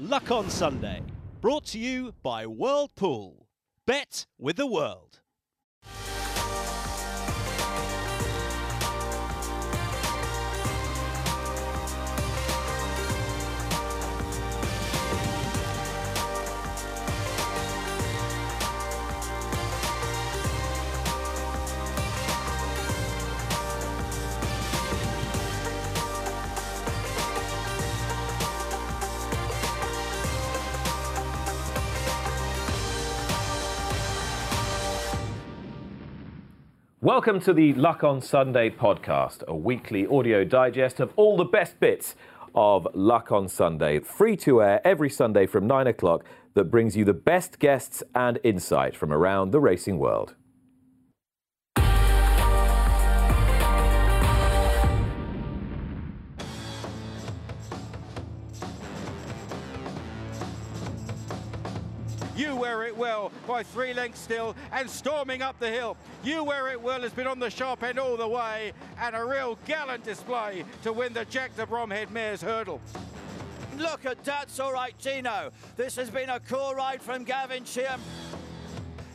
Luck on Sunday. Brought to you by World Pool. Bet with the world. Welcome to the Luck on Sunday podcast, a weekly audio digest of all the best bits of Luck on Sunday, free to air every Sunday from 9 o'clock, that brings you the best guests and insight from around the racing world. Well by three lengths still and storming up the hill. You Wear It Well has been on the sharp end all the way and a real gallant display to win the Jack de Bromhead Mares Hurdle. Look at That's All Right Gino. This has been a cool ride from Gavin Sheehan.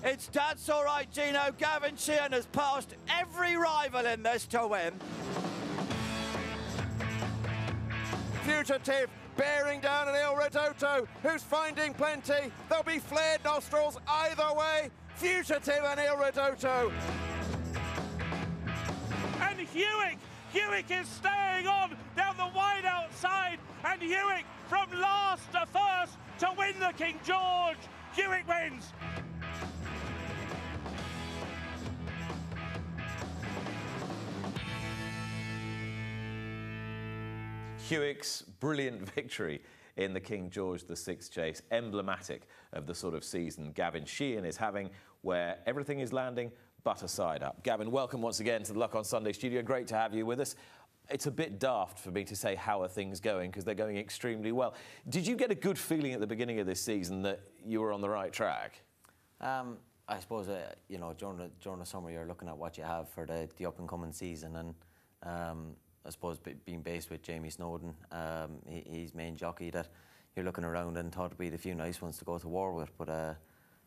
It's That's All Right Gino. Gavin Sheehan has passed every rival in this to win. Fugitif bearing down on Il Ridoto who's finding plenty. There'll be flared nostrils either way. Fugitif and Il Ridoto. and Hewick, Hewick is staying on down the wide outside, and Hewick from last to first to win the King George. Hewick wins. Hewick's brilliant victory in the King George VI chase, emblematic of the sort of season Gavin Sheehan is having, where everything is landing but a side up. Gavin, welcome once again to the Luck on Sunday studio. Great to have you with us. It's a bit daft for me to say how are things going because they're going extremely well. Did you get a good feeling at the beginning of this season that you were on the right track? Um, I suppose uh, you know during the during the summer you're looking at what you have for the, the up and coming season, and um, I suppose be, being based with Jamie Snowden, um, he, he's main jockey that you're looking around and thought it'd be the few nice ones to go to war with. But uh,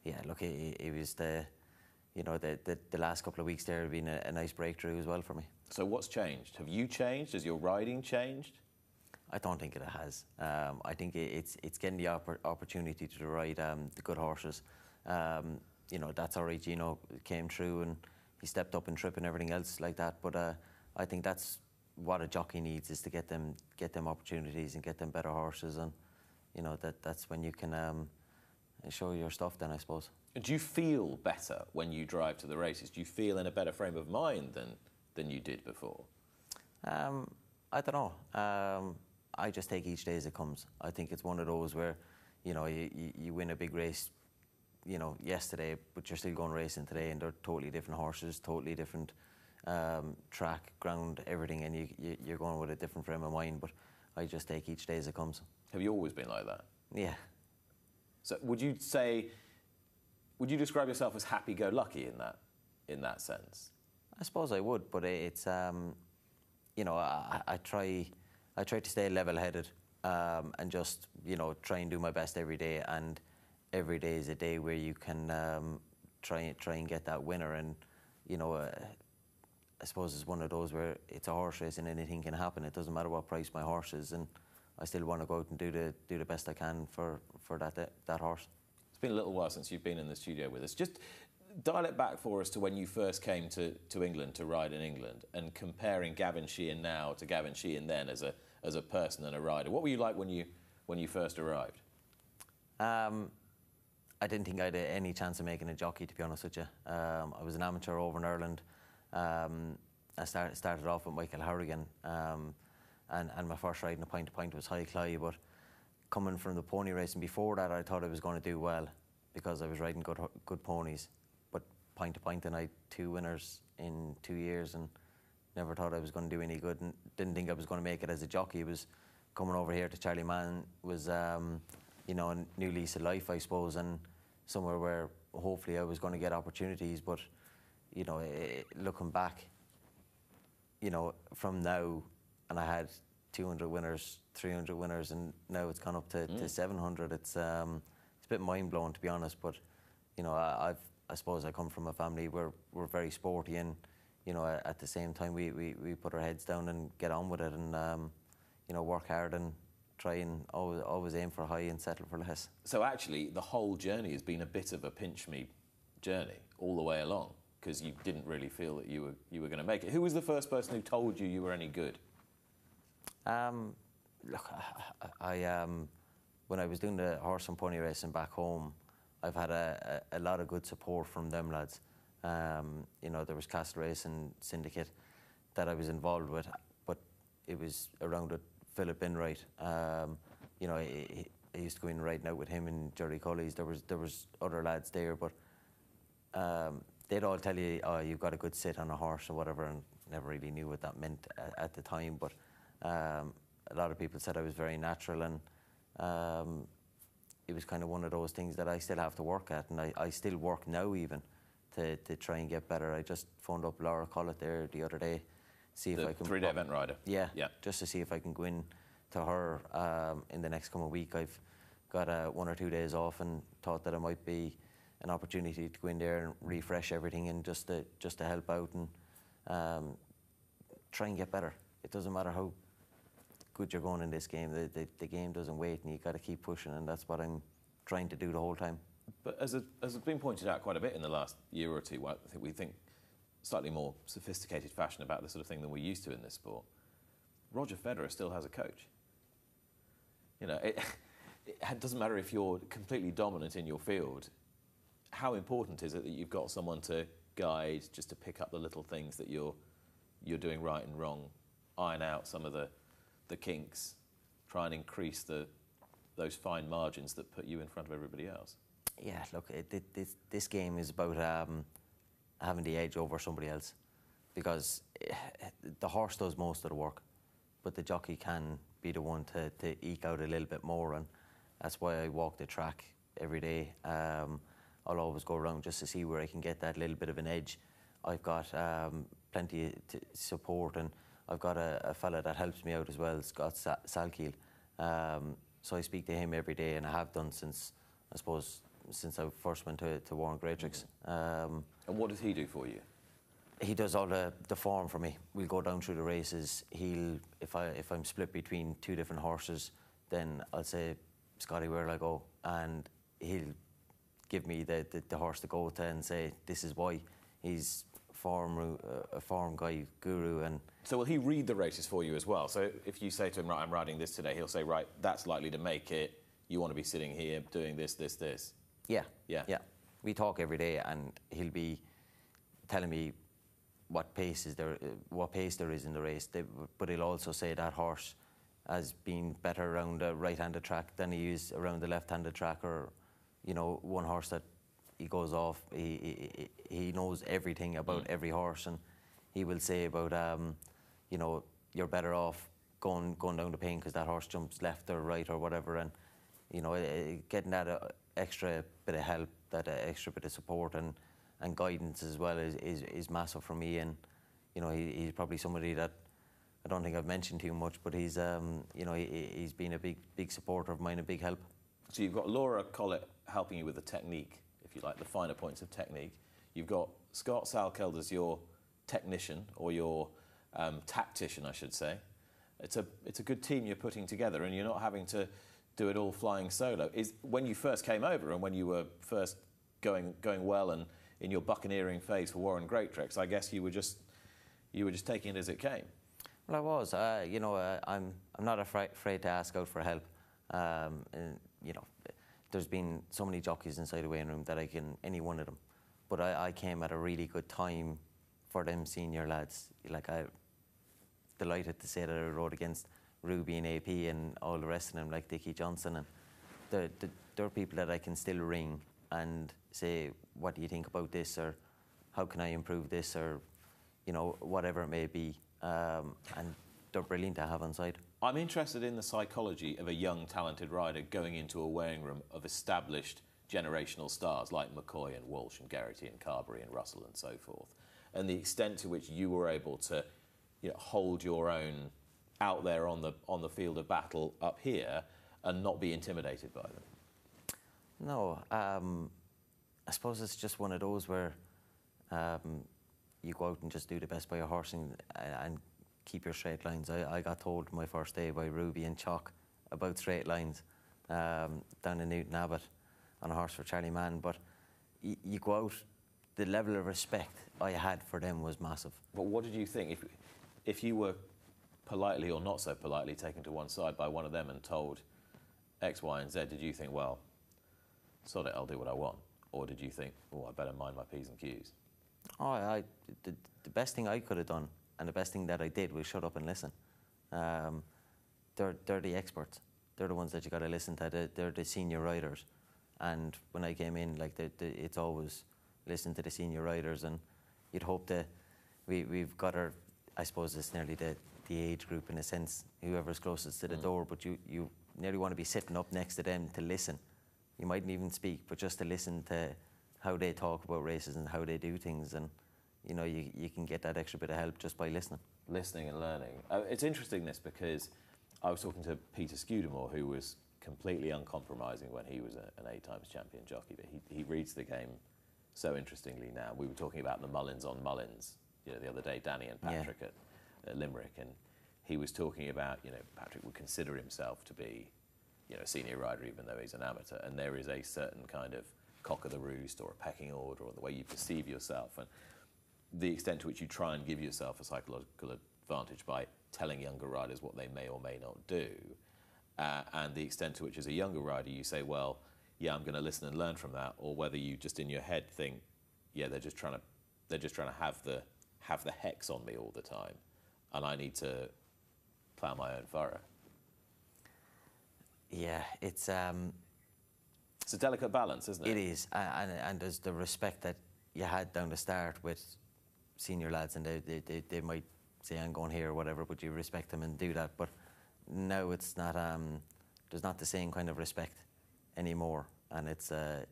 yeah, look, he, he was the you know the, the, the last couple of weeks there have been a, a nice breakthrough as well for me. So what's changed? Have you changed? Has your riding changed? I don't think it has. Um, I think it, it's it's getting the oppor- opportunity to ride um, the good horses. Um, you know, that's all right. Gino came through and he stepped up and trip and everything else like that. But uh, I think that's what a jockey needs is to get them get them opportunities and get them better horses. And you know that that's when you can um, show your stuff. Then I suppose. Do you feel better when you drive to the races? Do you feel in a better frame of mind than than you did before? Um, I don't know. Um, I just take each day as it comes. I think it's one of those where, you know, you, you, you win a big race, you know, yesterday, but you're still going racing today, and they're totally different horses, totally different um, track, ground, everything, and you, you, you're going with a different frame of mind. But I just take each day as it comes. Have you always been like that? Yeah. So would you say, would you describe yourself as happy-go-lucky in that, in that sense? I suppose I would, but it's um, you know I, I try I try to stay level-headed um, and just you know try and do my best every day, and every day is a day where you can um, try try and get that winner, and you know. Uh, I suppose it's one of those where it's a horse race and anything can happen. It doesn't matter what price my horse is, and I still want to go out and do the do the best I can for for that that, that horse. It's been a little while since you've been in the studio with us. Just dial it back for us to when you first came to, to England to ride in England and comparing Gavin Sheehan now to Gavin Sheehan then as a, as a person and a rider. What were you like when you, when you first arrived? Um, I didn't think I had any chance of making a jockey, to be honest with you. Um, I was an amateur over in Ireland. Um, I started, started off with Michael Hourigan, um, and, and my first ride in a point to point was High Cly. But coming from the pony racing before that, I thought I was going to do well because I was riding good good ponies. But point to point, and I had two winners in two years, and never thought I was going to do any good, and didn't think I was going to make it as a jockey. It was coming over here to Charlie Mann was, um, you know, a new lease of life, I suppose, and somewhere where hopefully I was going to get opportunities. But you know, eh, looking back, you know, from now, and I had 200 winners, 300 winners, and now it's gone up to, Mm. to 700. It's um, it's a bit mind blowing to be honest. But you know, I, I've I suppose I come from a family where we're very sporty, and you know, at, at the same time we, we, we put our heads down and get on with it, and um, you know, work hard and try and always always aim for high and settle for less. So actually, the whole journey has been a bit of a pinch me journey all the way along because you didn't really feel that you were you were going to make it. Who was the first person who told you you were any good? Um, look, I, I um, when I was doing the horse and pony racing back home, I've had a, a, a lot of good support from them lads. Um, you know, there was Castle Racing Syndicate that I was involved with, but it was around with Philip Enright. Um, you know, I, I used to go in riding out with him and Jerry Cully's. There was there was other lads there, but um, they'd all tell you, "Oh, you've got a good sit on a horse or whatever," and never really knew what that meant at, at the time. But um, a lot of people said I was very natural, and um, it was kind of one of those things that I still have to work at, and I, I still work now even to, to try and get better. I just phoned up Laura Collett there the other day, see if I can three-day event rider. Yeah, Yeah. just to see if I can go in to her um, in the next coming week. I've got uh, one or two days off and thought that it might be an opportunity to go in there and refresh everything and just to just to help out and um, try and get better. It doesn't matter how good you're going in this game. The, the, the game doesn't wait, and you got to keep pushing, and that's what I'm trying to do the whole time. But as, a, as has been pointed out quite a bit in the last year or two, I think we think slightly more sophisticated fashion about this sort of thing than we're used to in this sport. Roger Federer still has a coach. You know, it, it doesn't matter if you're completely dominant in your field. How important is it that you've got someone to guide, just to pick up the little things that you're you're doing right and wrong, iron out some of the the kinks, try and increase the those fine margins that put you in front of everybody else. Yeah, look, it, this, this game is about um, having the edge over somebody else because eh, the horse does most of the work, but the jockey can be the one to, to eke out a little bit more, and that's why I walk the track every day. Um, I'll always go around just to see where I can get that little bit of an edge. I've got um, plenty of t- support, and I've got a, a fella that helps me out as well, Scott Sa- Salkeld. Um, so I speak to him every day, and I have done since, I suppose, since I first went to, to Warren Greatrix. Um, And what does he do for you? he does all the, the form for me. We'll go down through the races. He'll if I if I'm split between two different horses, then I'll say, Scotty, where'll I go? And he'll give me the, the, the horse to go to and say, this is why. He's form uh, a form guy guru and So will he read the races for you as well? So if you say to him, right, I'm riding this today, he'll say, right, that's likely to make it. You want to be sitting here doing this, this, this. Yeah. Yeah. Yeah. We talk every day, and he'll be telling me what pace is there, uh, what pace there is in the race. They, but he'll also say that horse has been better around the right-handed track than he is around the left-handed track, or you know, one horse that he goes off. He he, he knows everything about every horse, and he will say about um, you know, you're better off going going down the pain because that horse jumps left or right or whatever, and you know, eh, getting that uh, extra bit of help, that uh, extra bit of support and, and guidance as well is, is, is massive for me. And you know, he, he's probably somebody that I don't think I've mentioned too much, but he's um, you know, he, he's been a big big supporter of mine, a big help. So you've got Laura Collett helping you with the technique, if you like, the finer points of technique. You've got Scott Salkeld as your technician or your um, tactician, I should say. It's a it's a good team you're putting together, and you're not having to do it all flying solo. Is when you first came over and when you were first going going well and in your buccaneering phase for Warren Great Greatrix, I guess you were just you were just taking it as it came. Well, I was. Uh, you know, uh, I'm I'm not afraid, afraid to ask out for help. Um, and you know, there's been so many jockeys inside the weighing room that I can any one of them. But I, I came at a really good time for them senior lads. Like I delighted to say that I rode against Ruby and AP and all the rest of them, like Dickie Johnson, and they're, they're, they're people that I can still ring and say, "What do you think about this?" or "How can I improve this?" or you know, whatever it may be. Um, and they're brilliant to have on side. I'm interested in the psychology of a young, talented rider going into a weighing room of established generational stars like McCoy and Walsh and Geraghty and Carberry and Russell and so forth, and the extent to which you were able to you know, hold your own out there on the on the field of battle up here and not be intimidated by them? No, um, I suppose it's just one of those where um, you go out and just do the best by your horse and, and keep your straight lines. I, I, got told my first day by Ruby and Choc about straight lines um, down in Newton Abbot on a horse for Charlie Mann, but y- you go out, the level of respect I had for them was massive. But what did you think if if you were politely or not so politely taken to one side by one of them and told X, Y, and Z? Did you think, well, sod it, I'll do what I want, or did you think, oh, I better mind my p's and q's? Oh, I, the, the best thing I could have done, and the best thing that I did, was shut up and listen. Um, they're they're the experts. They're the ones that you got to listen to. They're, they're, the senior riders. And when I came in, like the, the, it's always listen to the senior riders, and you'd hope that we we've got our. I suppose it's nearly the the age group in a sense, whoever's closest to the mm. door. But you you nearly want to be sitting up next to them to listen. You mightn't even speak, but just to listen to how they talk about races and how they do things, and you know you you can get that extra bit of help just by listening. Listening and learning. Uh, it's interesting this because I was talking to Peter Scudamore, who was completely uncompromising when he was a, an eight times champion jockey, but he, he reads the game so interestingly now. We were talking about the Mullins on Mullins, you know, the other day, Danny and Patrick yeah. at, at Limerick, and he was talking about, you know, Patrick would consider himself to be, you know, a senior rider even though he's an amateur, and there is a certain kind of cock of the roost or a pecking order or the way you perceive yourself, and the extent to which you try and give yourself a psychological advantage by telling younger riders what they may or may not do, uh, and the extent to which, as a younger rider, you say, well, yeah, I'm going to listen and learn from that, or whether you just in your head think, yeah, they're just trying to, they're just trying to have the have the hex on me all the time, and I need to plough my own furrow. Yeah, it's um, it's a delicate balance, isn't it? It is, and, and there's the respect that you had down the start with senior lads, and they, they, they, they might say I'm going here or whatever, but you respect them and do that. But now it's not. Um, there's not the same kind of respect anymore, and it's uh,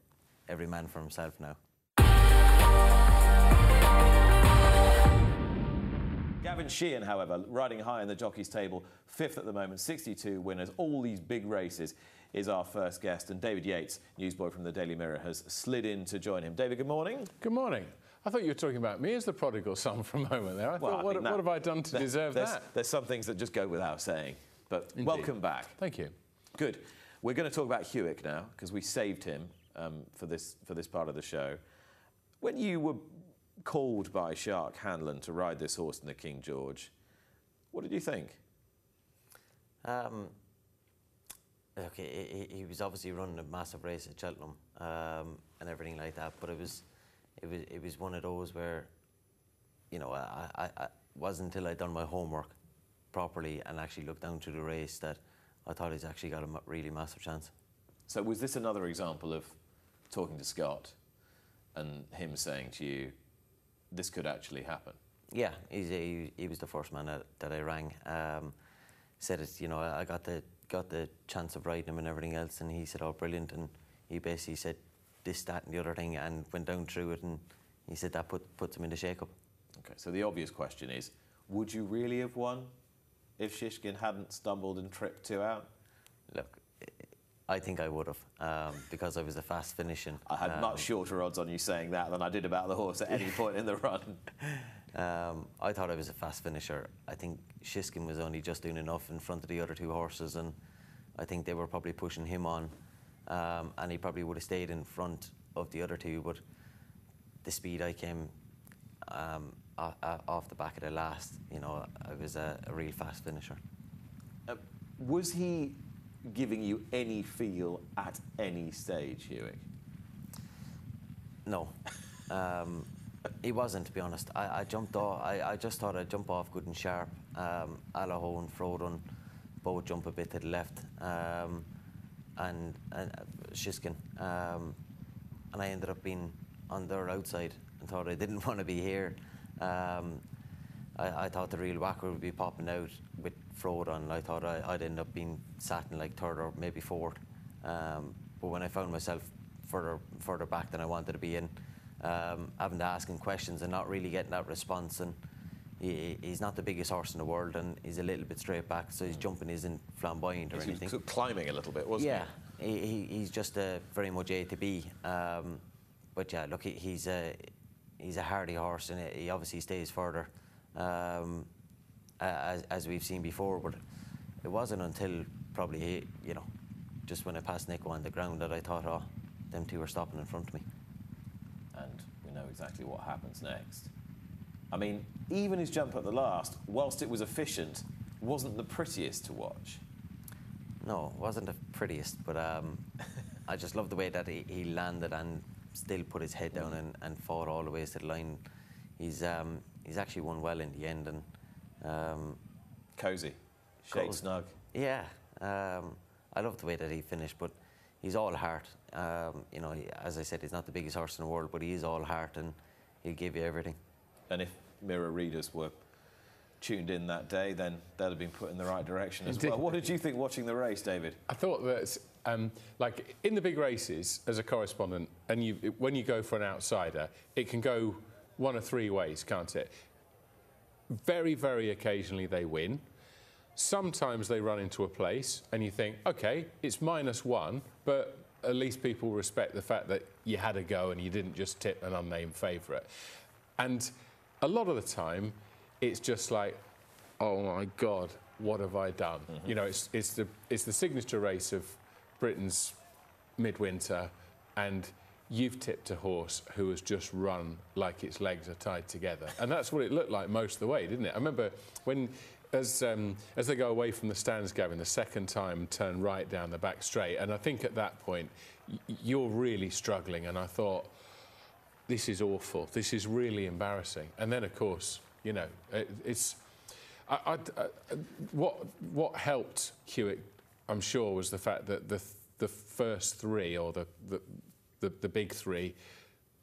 every man for himself now. Gavin Sheehan, however, riding high in the jockeys table, fifth at the moment, 62 winners, all these big races, is our first guest. And David Yates, newsboy from the Daily Mirror, has slid in to join him. David, good morning. Good morning. I thought you were talking about me as the prodigal son for a moment there. I well, thought, I what, that, what, have I done to deserve there's, that? There's some things that just go without saying. But Indeed. welcome back. Thank you. Good. We're going to talk about Hewick now because we saved him um, for this for this part of the show. When you were called by Shark Hanlon to ride this horse in the King George, what did you think? Um, okay, he, he, was obviously running a massive race at Cheltenham um, and everything like that, but it was it was it was one of those where, you know, I, I, I wasn't until I'd done my homework properly and actually looked down to the race that I thought he's actually got a really massive chance. So was this another example of talking to Scott and him saying to you, this could actually happen? Yeah, he, he was the first man that, that I rang. Um, said it, you know, I got the got the chance of riding him and everything else, and he said, "Oh, brilliant!" And he basically said, this, that, and the other thing, and went down through it, and he said that put, puts him in the shake-up. Okay, so the obvious question is, would you really have won if Shishkin hadn't stumbled and tripped two out? Look, I think I would have um, because I was a fast finishing. I had um, much shorter odds on you saying that than I did about the horse at any point in the run. Um, I thought I was a fast finisher. I think Shishkin was only just doing enough in front of the other two horses, and I think they were probably pushing him on um, and he probably would have stayed in front of the other two. But the speed I came um, off the back of the last, you know, I was a, a real fast finisher. Uh, was he giving you any feel at any stage, Hewick? No. Um, he wasn't, to be honest. I, I jumped off. I, I, just thought I'd jump off good and sharp. Um, Allaho and Frodon both jump a bit to the left. Um, and, and uh, Shishkin. Um, and I ended up being on their outside and thought I didn't want to be here. Um, I, I, thought the real whacker would be popping out with Frodon, and I thought I, would end up being sat in like third or maybe fourth. Um, but when I found myself further further back than I wanted to be in, um, having to ask him questions and not really getting that response, and he, he's not the biggest horse in the world, and he's a little bit straight back, so his jumping isn't flamboyant or he's anything. Of climbing a little bit, wasn't yeah, he? he he's just a very much A to B. Um, but yeah, look, he's a he's a hardy horse, and he obviously stays further, um, as, as we've seen before. But it wasn't until probably you know, just when I passed Nico on the ground that I thought, oh, them two were stopping in front of me. And we know exactly what happens next. I mean, even his jump at the last, whilst it was efficient, wasn't the prettiest to watch. No, it wasn't the prettiest, but um, I just love the way that he, he, landed and still put his head down and, and fought all the way to the line. He's um, he's actually won well in the end and um, cozy, shake snug. Yeah, um, I love the way that he finished, but he's all heart. Um, you know, as I said, he's not the biggest horse in the world, but he is all heart and he'll give you everything. And if mirror readers were tuned in that day, then they'd have been put in the right direction as well. What did you think watching the race, David? I thought that, um, like in the big races, as a correspondent, and you, when you go for an outsider, it can go one of three ways, can't it? Very, very occasionally they win. Sometimes they run into a place and you think, okay, it's minus one, but at least people respect the fact that you had a go and you didn't just tip an unnamed favourite. And a lot of the time, it's just like, oh my God, what have I done? Mm-hmm. You know, it's, it's, the, it's the signature race of Britain's midwinter, and you've tipped a horse who has just run like its legs are tied together. And that's what it looked like most of the way, didn't it? I remember when as, um, as they go away from the stands, Gavin, the second time turn right down the back straight. And I think at that point, you're really struggling. And I thought, this is awful. This is really embarrassing. And then, of course, you know, it, it's. I, I, I, what, what helped Hewick, I'm sure, was the fact that the, the first three, or the, the, the, the big three,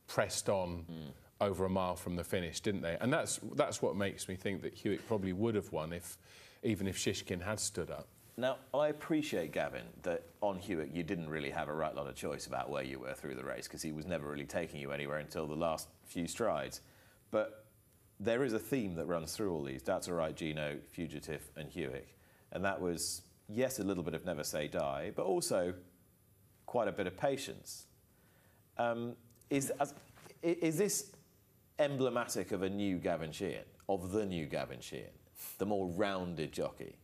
pressed on. Mm over a mile from the finish, didn't they? And that's that's what makes me think that Hewick probably would have won if, even if Shishkin had stood up. Now, I appreciate, Gavin, that on Hewick you didn't really have a right lot of choice about where you were through the race because he was never really taking you anywhere until the last few strides. But there is a theme that runs through all these. That's all right, Gino, Fugitif, and Hewick. And that was, yes, a little bit of never say die, but also quite a bit of patience. Um, is, is this emblematic of a new Gavin Sheehan, of the new Gavin Sheehan, the more rounded jockey,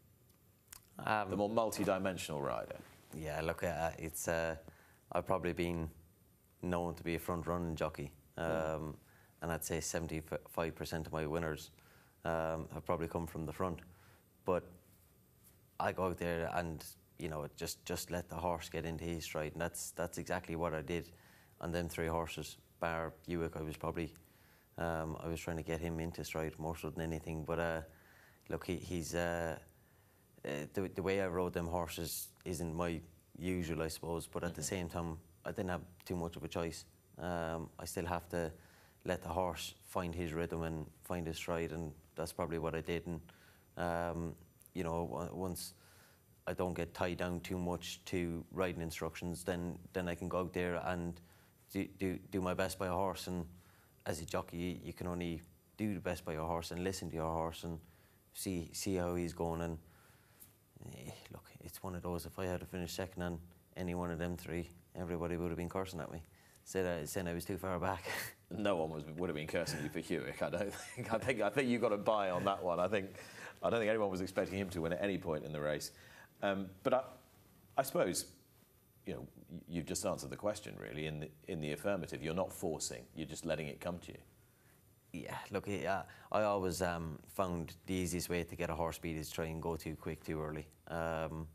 um, the more multi-dimensional rider. Yeah, look, uh, it's uh, I've probably been known to be a front-running jockey, um, and I'd say 75% of my winners um, have probably come from the front. But I go out there and you know just just let the horse get into his stride, and that's that's exactly what I did on them three horses. Bar Buick, I was probably um, I was trying to get him into stride more so than anything. But uh, look, he, he's uh, uh, the, the, way I rode them horses isn't my usual, I suppose. But at mm-hmm. the same time, I didn't have too much of a choice. Um, I still have to let the horse find his rhythm and find his stride, and that's probably what I did. And um, you know, once I don't get tied down too much to riding instructions, then then I can go out there and do do, do my best by a horse and as a jockey, you can only do the best by your horse and listen to your horse and see see how he's going. And look, it's one of those. If I had to finish second on any one of them three, everybody would have been cursing at me, said I, saying I was too far back. no one was, would have been cursing you for Hewick. I don't think. I think I think you got a buy on that one. I think I don't think anyone was expecting him to win at any point in the race. Um, but I, I suppose you know, you've just answered the question really in the, in the affirmative. You're not forcing, you're just letting it come to you. Yeah, look, yeah, I always um, found the easiest way to get a horse beat is try and go too quick too early. Um,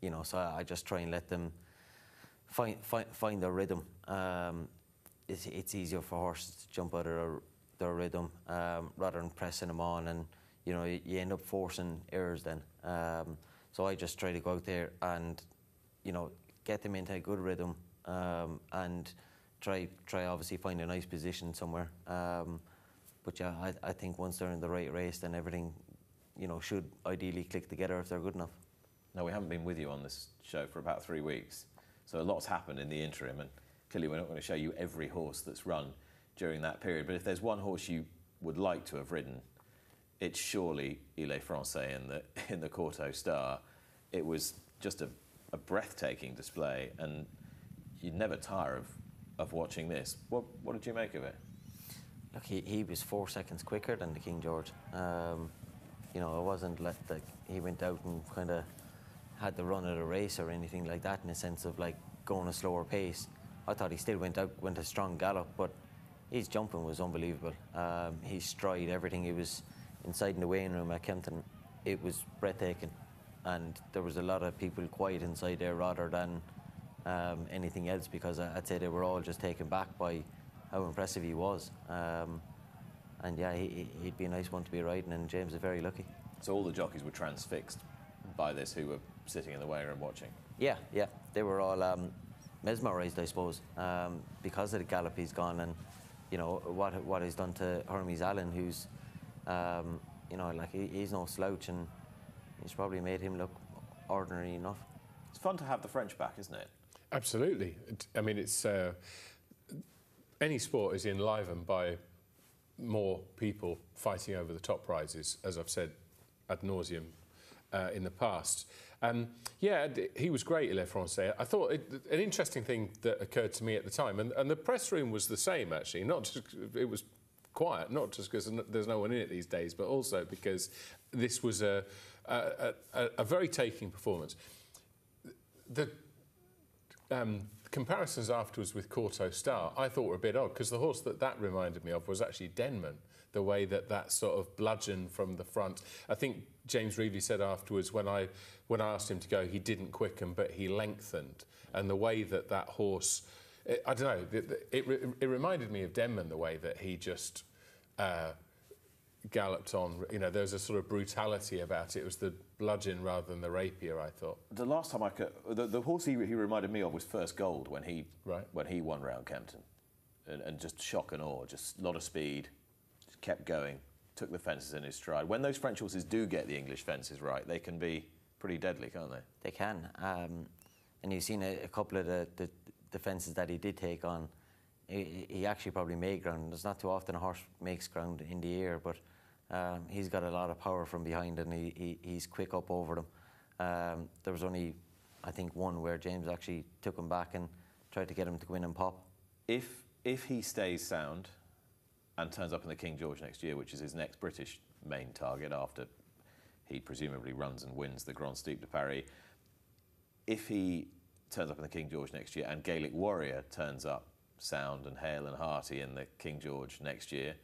you know, so I just try and let them find find, find their rhythm. Um, it's, it's easier for horses to jump out of their, their rhythm um, rather than pressing them on, and you know you, you end up forcing errors then. Um, so I just try to go out there and you know get them into a good rhythm um, and try try obviously find a nice position somewhere. Um, but yeah, I, I think once they're in the right race, then everything, you know, should ideally click together if they're good enough. Now we haven't been with you on this show for about three weeks, so a lot's happened in the interim, and clearly we're not going to show you every horse that's run during that period. But if there's one horse you would like to have ridden it's surely Il Francais in the in the Kauto Star. It was just a, a breathtaking display, and you'd never tire of, of watching this. What what did you make of it? Look, he, he was four seconds quicker than the King George. Um, you know, it wasn't like the, he went out and kind of had the run of the race or anything like that in a sense of like going a slower pace. I thought he still went out, went a strong gallop, but his jumping was unbelievable. Um, his stride, everything. He was inside in the weighing room at Kempton. It was breathtaking, and there was a lot of people quiet inside there rather than um, anything else because I- I'd say they were all just taken back by how impressive he was. Um, and yeah, he, he- he'd be a nice one to be riding, and James is very lucky. So all the jockeys were transfixed by this, who were sitting in the weighing room watching. Yeah, yeah, they were all um, mesmerised, I suppose, um, because of the gallop he's gone, and you know what what he's done to Hermes Allen, who's, um, you know, like he, he's no slouch, and he's probably made him look ordinary enough. It's fun to have the French back, isn't it? Absolutely. I mean, it's uh, any sport is enlivened by more people fighting over the top prizes, as I've said ad nauseum uh, in the past. Um, yeah, he was great, Le Francais. I thought it, an interesting thing that occurred to me at the time, and, and the press room was the same actually. Not just it was quiet, not just because there's no one in it these days, but also because this was a a, a, a very taking performance. The um, comparisons afterwards with Kauto Star, I thought were a bit odd because the horse that that reminded me of was actually Denman. The way that that sort of bludgeon from the front. I think James Reveley said afterwards when I when I asked him to go, he didn't quicken, but he lengthened. And the way that that horse, it, I don't know, it, it, it, it reminded me of Denman. The way that he just. Uh, galloped on. You know, there was a sort of brutality about it. It was the bludgeon rather than the rapier. I thought. The last time I could, the, the horse he, he reminded me of was First Gold when he Right. when he won round Kempton, and, and just shock and awe, just a lot of speed, just kept going, took the fences in his stride. When those French horses do get the English fences right, they can be pretty deadly, can't they? They can. Um, and you've seen a, a couple of the, the defences that he did take on. He, he actually probably made ground. There's not too often a horse makes ground in the air, but um, he's got a lot of power from behind and he, he, he's quick up over them. Um, there was only, I think, one where James actually took him back and tried to get him to go in and pop. If if he stays sound and turns up in the King George next year, which is his next British main target after he presumably runs and wins the Grand Steep de Paris, if he turns up in the King George next year and Gaelic Warrior turns up sound and hale and hearty in the King George next year,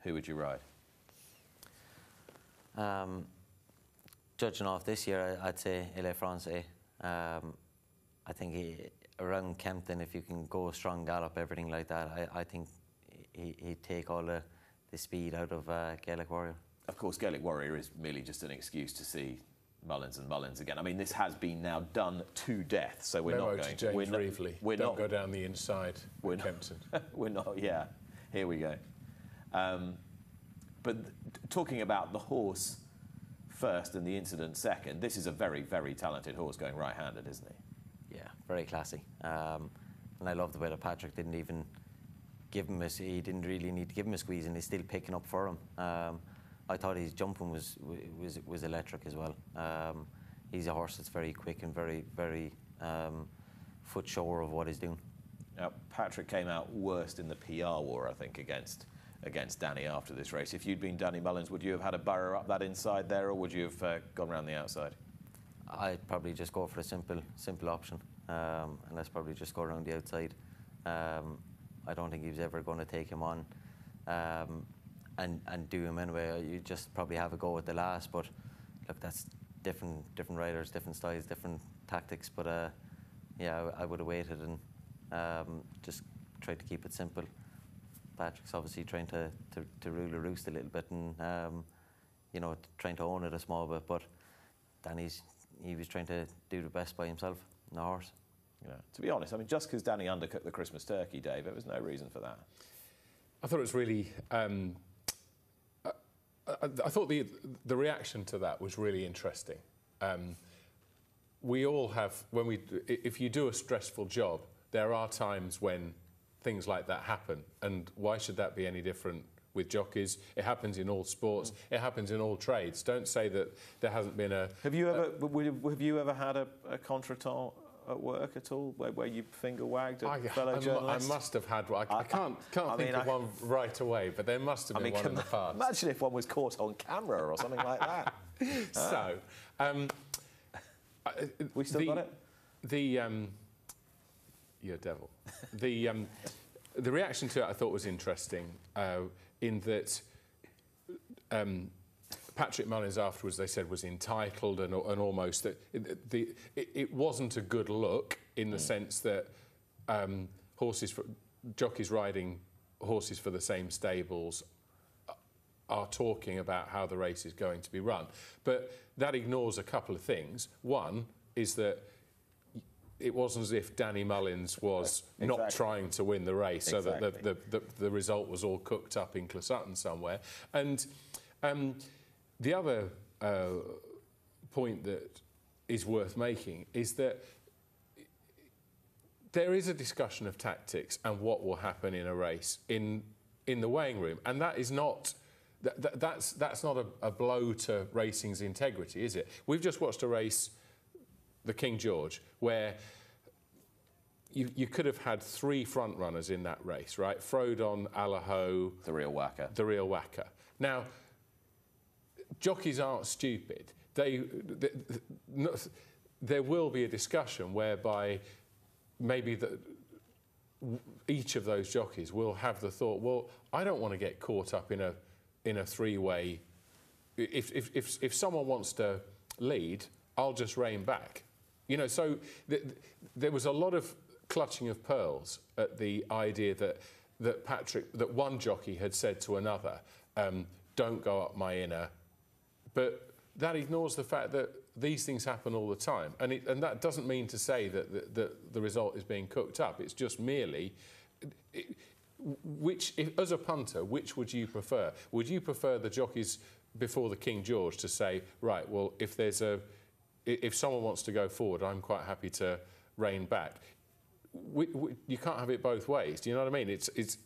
who would you ride? Um, judging off this year, I- I'd say Le Francais. Um, I think he, around Kempton, if you can go strong gallop, everything like that, I, I think he, he'd take all the, the speed out of uh, Gaelic Warrior. Of course, Gaelic Warrior is merely just an excuse to see Mullins and Mullins again. I mean, this has been now done to death, so we're Memo not going to James we're not, Reveley. We're Don't not go down the inside. We're We're not- Kempton. we're not. Yeah, here we go. Um, but talking about the horse first and the incident second, this is a very, very talented horse going right-handed, isn't he? Yeah, very classy. Um, and I love the way that Patrick didn't even give him a, he didn't really need to give him a squeeze and he's still picking up for him. Um, I thought his jumping was, was, was electric as well. Um, he's a horse that's very quick and very, very um, foot sure of what he's doing. Now, Patrick came out worst in the PR war, I think, against against Danny after this race. If you'd been Danny Mullins, would you have had a burrow up that inside there, or would you have uh, gone around the outside? I'd probably just go for a simple, simple option, um, and let's probably just go around the outside. Um, I don't think he was ever going to take him on, um, and and do him anyway. You just probably have a go at the last, but look, that's different, different riders, different styles, different tactics. But uh, yeah, I, I would have waited and um, just tried to keep it simple. Patrick's obviously trying to, to, to rule the roost a little bit and um, you know trying to own it a small bit, but Danny's he was trying to do the best by himself in the horse. You know, to be honest, I mean, just because Danny undercooked the Christmas turkey, Dave, there was no reason for that. I thought it was really. Um, I, I, I thought the the reaction to that was really interesting. Um, we all have when we if you do a stressful job, there are times when things like that happen, and why should that be any different with jockeys. It happens in all sports. It happens in all trades. Don't say that there hasn't been a. Have you ever would- have you ever had a, a contretemps at work at all, where, where you finger wagged at I, fellow I mu- I must have had one. I, I can't, can't I think mean, of one right away, but there must have been mean, one in the past. imagine if one was caught on camera or something like that. So, um, We still the, got it? The um, you're a devil. the um, the reaction to it I thought was interesting uh, in that um, Patrick Mullins afterwards they said was entitled and, and almost that it, the, it, it wasn't a good look in the sense that um, horses for, jockeys riding horses for the same stables are talking about how the race is going to be run. But that ignores a couple of things. One is that it wasn't as if Danny Mullins was not trying to win the race, so that the, the, the, the result was all cooked up in Closutton somewhere. And um, the other uh, point that is worth making is that there is a discussion of tactics and what will happen in a race in in the weighing room, and that is not. That, that, that's that's not a, a blow to racing's integrity, is it? We've just watched a race, the King George, where you, you could have had three front runners in that race, right? Frodon, Allaho, The real whacker. the real whacker. Now, jockeys aren't stupid. They, th th- no- there will be a discussion whereby maybe the, each of those jockeys will have the thought, well, I don't want to get caught up in a, in a three-way. If, if, if, if someone wants to lead, I'll just rein back. You know, so th- th- there was a lot of clutching of pearls at the idea that, that Patrick, that one jockey had said to another, um, don't go up my inner, but that ignores the fact that these things happen all the time. And, it, and that doesn't mean to say that the, the result is being cooked up. It's just merely. It, which, if, as a punter, which would you prefer? Would you prefer the jockeys before the King George to say, right, well, if there's a, if someone wants to go forward, I'm quite happy to rein back. We, we, you can't have it both ways. Do you know what I mean? It's, it's,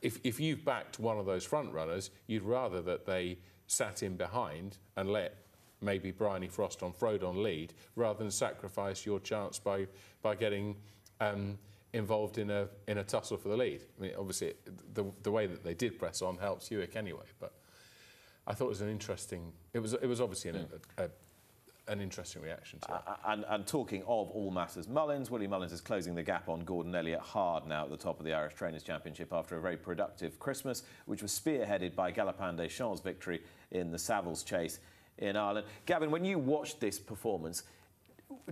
if, if you've backed one of those front runners, you'd rather that they sat in behind and let maybe Bryony Frost on Frodon lead rather than sacrifice your chance by, by getting um, involved in a, in a tussle for the lead. I mean, obviously, the, the way that they did press on helps Hewick anyway, but I thought it was an interesting, it was, it was obviously an, a, a, an interesting reaction to it. A- And, and talking of all matters Mullins, Willie Mullins is closing the gap on Gordon Elliott hard now at the top of the Irish Trainers' Championship after a very productive Christmas, which was spearheaded by Galopin des Champs' victory in the Savills Chase in Ireland. Gavin, when you watched this performance,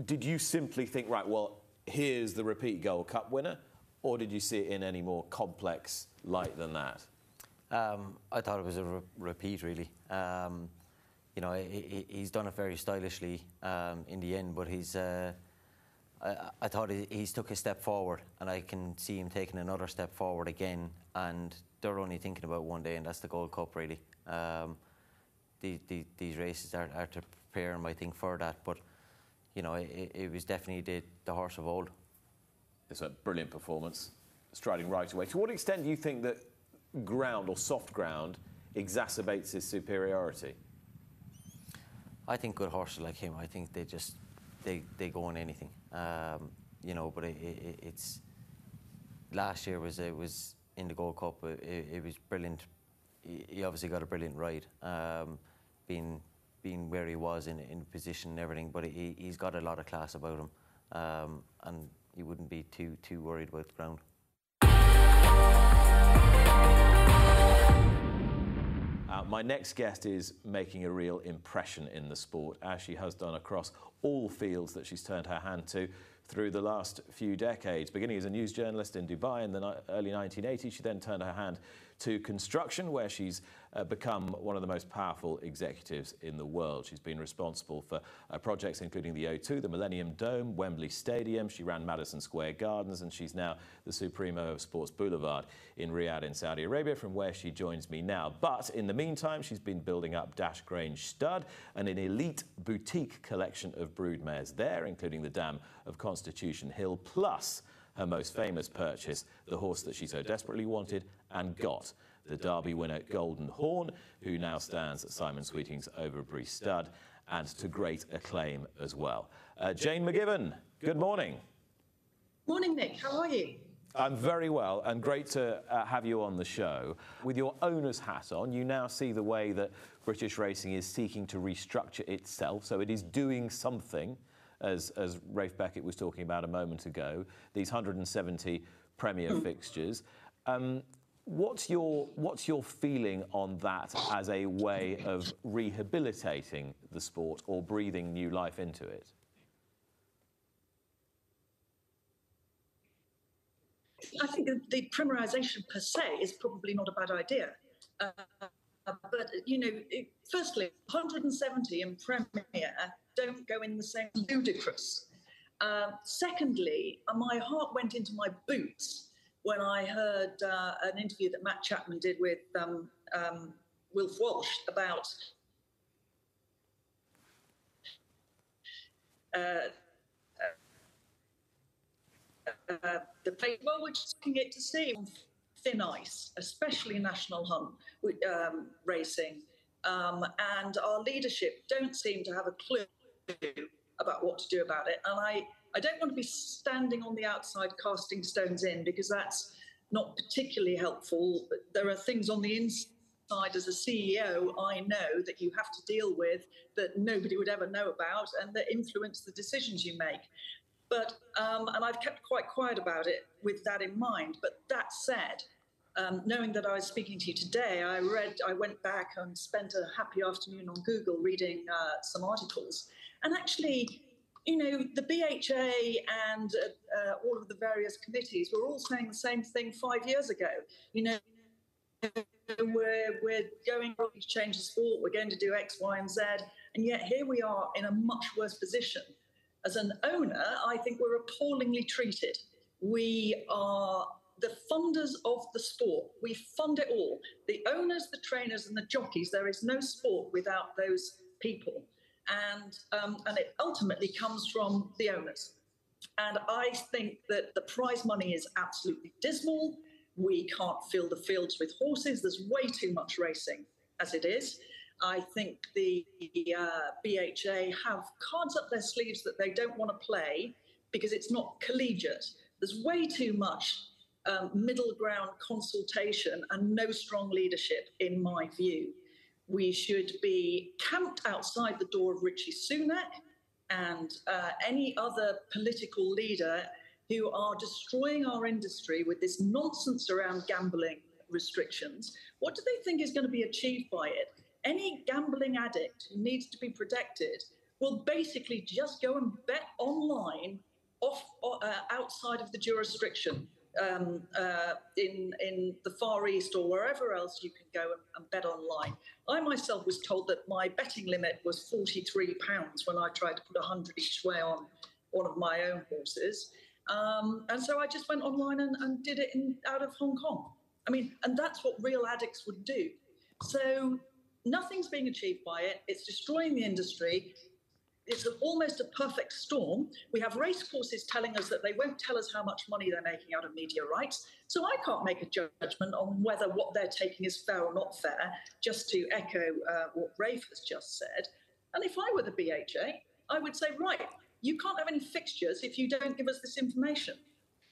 did you simply think, right, well, here's the repeat Gold Cup winner, or did you see it in any more complex light than that? Um, I thought it was a re- repeat, really. Um, you know, he, he- he's done it very stylishly um, in the end, but he's. Uh, I, I thought he, he's took a step forward, and I can see him taking another step forward again. And they're only thinking about one day, and that's the Gold Cup, really. Um, the, the, these races are, are to prepare him, I think, for that. But you know, it, it was definitely the, the horse of old. It's a brilliant performance, striding right away. To what extent do you think that ground or soft ground exacerbates his superiority? I think good horses like him. I think they just they they go on anything. Um, you know, but it, it, it's last year was it was in the Gold Cup. It, it, was brilliant. He, he obviously got a brilliant ride, um, being being where he was in in position and everything. But he, he's got a lot of class about him, um, and you wouldn't be too too worried about the ground. My next guest is making a real impression in the sport, as she has done across all fields that she's turned her hand to through the last few decades. Beginning as a news journalist in Dubai in the early 1980s, she then turned her hand to construction, where she's uh, become one of the most powerful executives in the world. She's been responsible for uh, projects including the O2, the Millennium Dome, Wembley Stadium. She ran Madison Square Gardens, and she's now the Supremo of Sports Boulevard in Riyadh in Saudi Arabia, from where she joins me now. But in the meantime, she's been building up Dash Grange Stud and an elite boutique collection of broodmares there, including the Dam of Constitution Hill, plus her most famous purchase, the horse that she so desperately wanted and got, the Derby winner Golden Horn, who now stands at Simon Sweeting's Overbury Stud, and to great acclaim as well. Uh, Jayne McGivern, good morning. Morning, Nick. How are you? I'm very well, and great to uh, have you on the show. With your owner's hat on, you now see the way that British racing is seeking to restructure itself, so it is doing something, as, as Ralph Beckett was talking about a moment ago, these 170 Premier mm. fixtures. Um, what's, your, what's your feeling on that as a way of rehabilitating the sport or breathing new life into it? I think the premierisation per se is probably not a bad idea. Uh, but, you know, it, firstly, 170 in Premier don't go in the same ludicrous. Uh, secondly, uh, my heart went into my boots when I heard uh, an interview that Matt Chapman did with um, um, Wilf Walsh about uh, uh, the we're just looking it to see thin ice, especially national hunt um, racing. Um, and our leadership don't seem to have a clue about what to do about it. And I, I don't want to be standing on the outside casting stones in because that's not particularly helpful. There are things on the inside as a CEO I know that you have to deal with that nobody would ever know about and that influence the decisions you make. But, um, and I've kept quite quiet about it with that in mind. But that said, um, knowing that I was speaking to you today, I read, I went back and spent a happy afternoon on Google reading uh, some articles. And actually, you know, the BHA and uh, uh, all of the various committees were all saying the same thing five years ago. You know, we're, we're going to change the sport, we're going to do X, Y, and Z. And yet here we are in a much worse position as an owner, I think we're appallingly treated. We are the funders of the sport. We fund it all. The owners, the trainers, and the jockeys. There is no sport without those people, and um, and it ultimately comes from the owners. And I think that the prize money is absolutely dismal. We can't fill the fields with horses. There's way too much racing as it is. I think the uh, BHA have cards up their sleeves that they don't want to play because it's not collegiate. There's way too much um, middle ground consultation and no strong leadership, in my view. We should be camped outside the door of Rishi Sunak and uh, any other political leader who are destroying our industry with this nonsense around gambling restrictions. What do they think is going to be achieved by it? any gambling addict who needs to be protected will basically just go and bet online off uh, outside of the jurisdiction um, uh, in in the Far East or wherever else you can go and, bet online. I myself was told that my betting limit was forty three pounds when I tried to put hundred each way on one of my own horses, um, and so I just went online and, and did it in, out of Hong Kong. I mean, and that's what real addicts would do. So nothing's being achieved by it. It's destroying the industry. It's almost a perfect storm. We have racecourses telling us that they won't tell us how much money they're making out of media rights. So I can't make a judgment on whether what they're taking is fair or not fair, just to echo uh, what Ralph has just said. And if I were the BHA, I would say, right, you can't have any fixtures if you don't give us this information.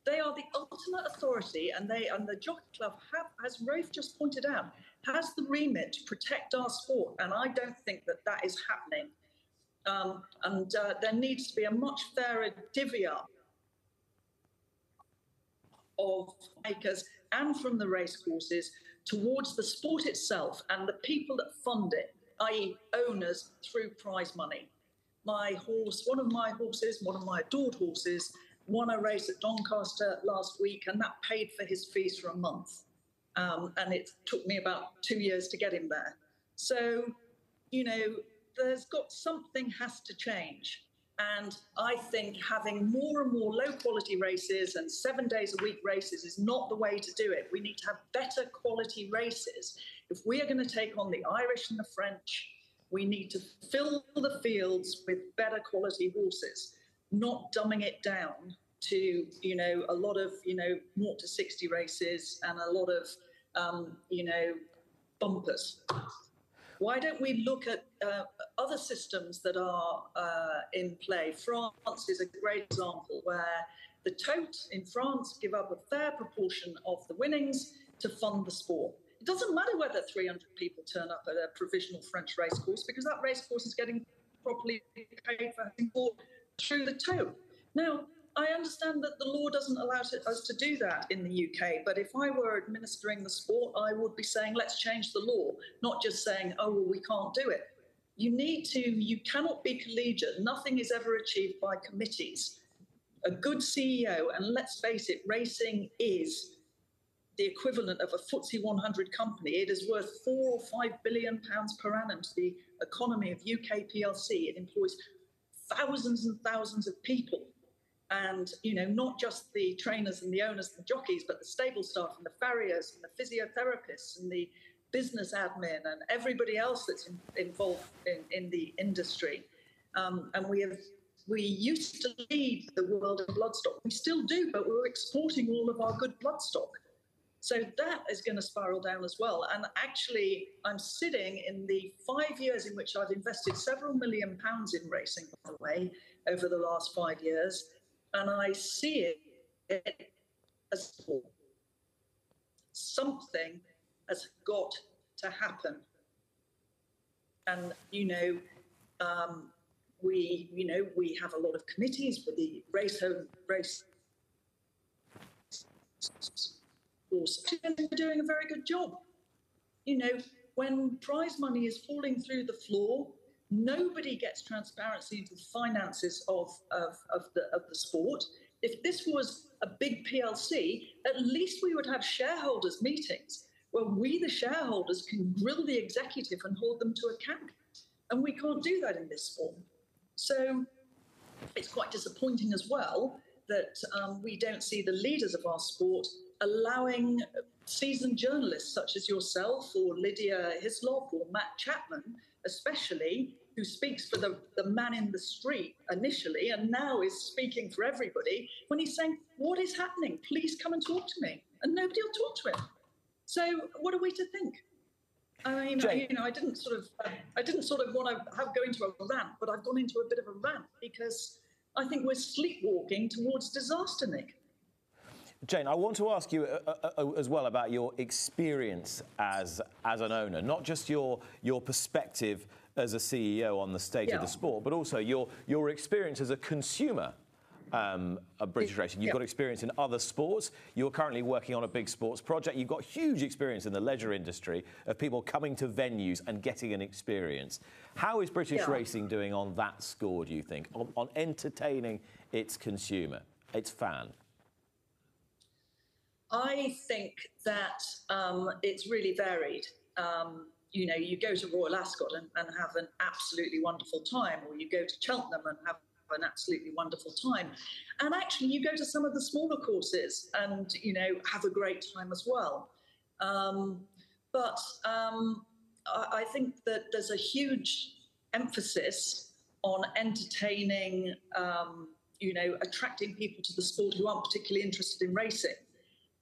They are the ultimate authority, and they and the Jockey Club have, as Ralph just pointed out, has the remit to protect our sport, and I don't think that that is happening. Um, and uh, there needs to be a much fairer divvy up of makers and from the racecourses towards the sport itself and the people that fund it, i.e., owners through prize money. My horse, one of my horses, one of my adored horses, won a race at Doncaster last week, and that paid for his fees for a month. Um, and it took me about two years to get him there. So, you know, there's got something has to change. And I think having more and more low quality races and seven days a week races is not the way to do it. We need to have better quality races. If we are going to take on the Irish and the French, we need to fill the fields with better quality horses, not dumbing it down to you know a lot of you know 0 to 60 races and a lot of um, you know bumpers. Why don't we look at uh, other systems that are uh, in play? France is a great example where the tote in France give up a fair proportion of the winnings to fund the sport. It doesn't matter whether 300 people turn up at a provisional French racecourse because that racecourse is getting properly paid for through the tote. Now, I understand that the law doesn't allow us to do that in the UK, but if I were administering the sport, I would be saying, let's change the law, not just saying, oh, well, we can't do it. You need to, you cannot be collegiate. Nothing is ever achieved by committees. A good CEO, and let's face it, racing is the equivalent of a FTSE 100 company. It is worth four or five billion pounds per annum to the economy of UK PLC. It employs thousands and thousands of people and you know not just the trainers and the owners and the jockeys but the stable staff and the farriers and the physiotherapists and the business admin and everybody else that's in, involved in, in, the industry. Um, and we have we used to lead the world of bloodstock. We still do but we're exporting all of our good bloodstock. So that is going to spiral down as well. And actually i'm sitting in the five years in which i've invested several million pounds in racing by the way over the last five years and I see it as something has got to happen. And you know, um, we you know we have a lot of committees for the race home race. They're doing a very good job. You know, when prize money is falling through the floor, Nobody gets transparency into the finances of, of, of, the, of the sport. If this was a big PLC, at least we would have shareholders' meetings where we, the shareholders, can grill the executive and hold them to account. And we can't do that in this form. So it's quite disappointing as well that um, we don't see the leaders of our sport allowing seasoned journalists such as yourself or Lydia Hislop or Matt Chapman especially, who speaks for the, the man in the street initially and now is speaking for everybody, when he's saying, What is happening? Please come and talk to me. And nobody will talk to him. So, what are we to think? I mean, I, you know, I didn't sort of, I didn't sort of want to have go into a rant, but I've gone into a bit of a rant because I think we're sleepwalking towards disaster, Nick. Jayne, I want to ask you uh, uh, uh, as well about your experience as as an owner, not just your your perspective as a CEO on the state yeah. of the sport, but also your your experience as a consumer um, of British racing. You've yeah. got experience in other sports. You're currently working on a big sports project. You've got huge experience in the leisure industry of people coming to venues and getting an experience. How is British yeah. racing doing on that score, do you think, on, on entertaining its consumer, its fan? I think that um, it's really varied. Um, you know, you go to Royal Ascot and, and, have an absolutely wonderful time, or you go to Cheltenham and have an absolutely wonderful time. And actually, you go to some of the smaller courses and, you know, have a great time as well. Um, but um, I, I think that there's a huge emphasis on entertaining, um, you know, attracting people to the sport who aren't particularly interested in racing.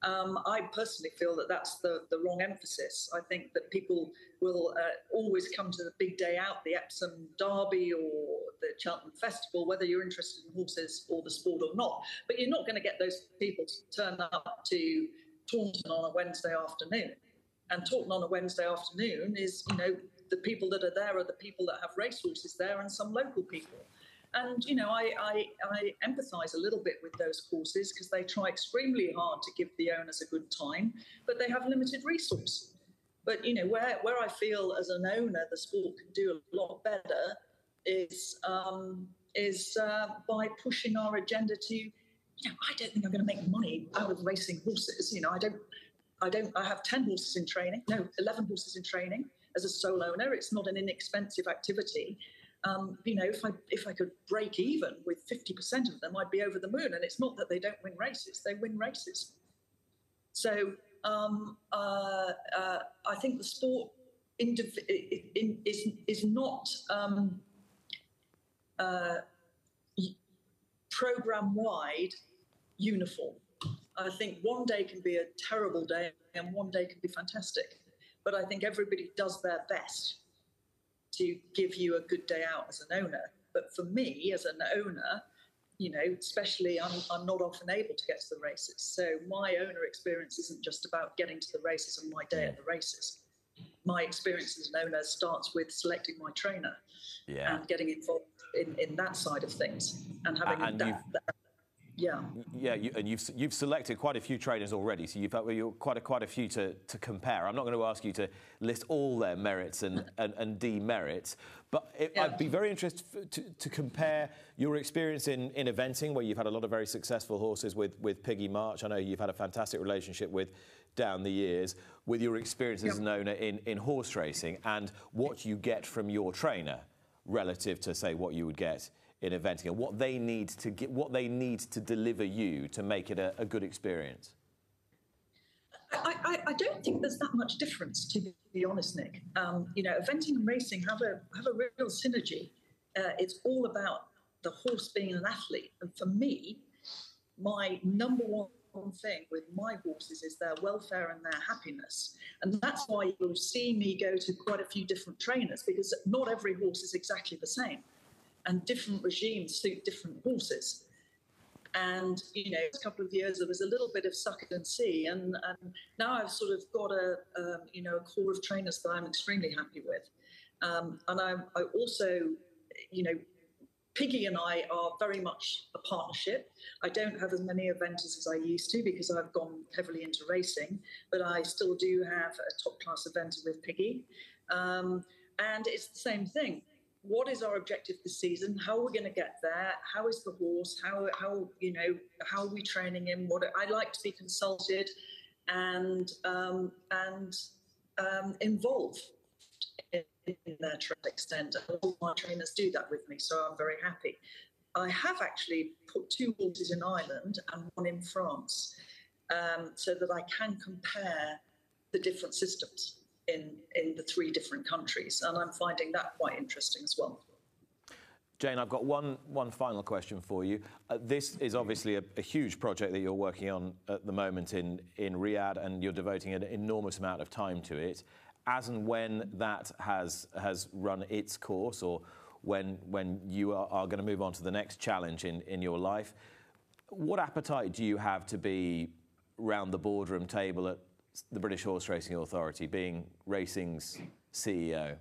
Um, I personally feel that that's the, the wrong emphasis. I think that people will uh, always come to the big day out, the Epsom Derby or the Cheltenham Festival, whether you're interested in horses or the sport or not. But you're not going to get those people to turn up to Taunton on a Wednesday afternoon. And Taunton on a Wednesday afternoon is, you know, the people that are there are the people that have racehorses there and some local people. And, you know, I, I, I empathise a little bit with those courses because they try extremely hard to give the owners a good time, but they have limited resource. But, you know, where, where I feel as an owner the sport can do a lot better is, um, is uh, by pushing our agenda to, you know, I don't think I'm going to make money out of racing horses. You know, I don't, I don't, I have 10 horses in training, no, 11 horses in training as a sole owner. It's not an inexpensive activity. Um, you know, if I if I could break even with 50% of them, I'd be over the moon. And it's not that they don't win races; they win races. So um, uh, uh, I think the sport in, in, is is not um, uh, program wide uniform. I think one day can be a terrible day and one day can be fantastic. But I think everybody does their best to give you a good day out as an owner. But for me, as an owner, you know, especially I'm, I'm not often able to get to the races. So my owner experience isn't just about getting to the races and my day at the races. My experience as an owner starts with selecting my trainer Yeah. and getting involved in, in that side of things and having and that, that- yeah. Yeah, you, and you've you've selected quite a few trainers already, so you've you're quite a, quite a few to, to compare. I'm not going to ask you to list all their merits and, and, and demerits, but it, Yeah. I'd be very interested to, to compare your experience in, in eventing, where you've had a lot of very successful horses with, with Piggy March. I know you've had a fantastic relationship with down the years, with your experience as an owner in, in horse racing and what you get from your trainer relative to, say, what you would get in eventing and what they need to get, what they need to deliver you to make it a, a good experience. I, I, I don't think there's that much difference, to be honest, Nick. Um, you know, eventing and racing have a have a real synergy. Uh, it's all about the horse being an athlete, and for me, my number one thing with my horses is their welfare and their happiness, and that's why you'll see me go to quite a few different trainers because not every horse is exactly the same, and different regimes suit different horses. And you know, a couple of years there was a little bit of suck and see, and, and now I've sort of got a um, you know a core of trainers that I'm extremely happy with, um, and I, I also, you know, Piggy and I are very much a partnership. I don't have as many eventers as I used to because I've gone heavily into racing, but I still do have a top class eventer with Piggy, um, and it's the same thing what is our objective this season? How are we going to get there? How is the horse? How how you know how are we training him? What I like to be consulted and um, and um, involved in, in their train extent. All my trainers do that with me, so I'm very happy. I have actually put two horses in Ireland and one in France, um, so that I can compare the different systems in in the three different countries, and I'm finding that quite interesting as well. Jayne, I've got one, one final question for you. Uh, this is obviously a, a huge project that you're working on at the moment in, in Riyadh, and you're devoting an enormous amount of time to it. As and when that has, has run its course, or when, when you are, are going to move on to the next challenge in, in your life, what appetite do you have to be round the boardroom table at the British Horse Racing Authority, being racing's CEO?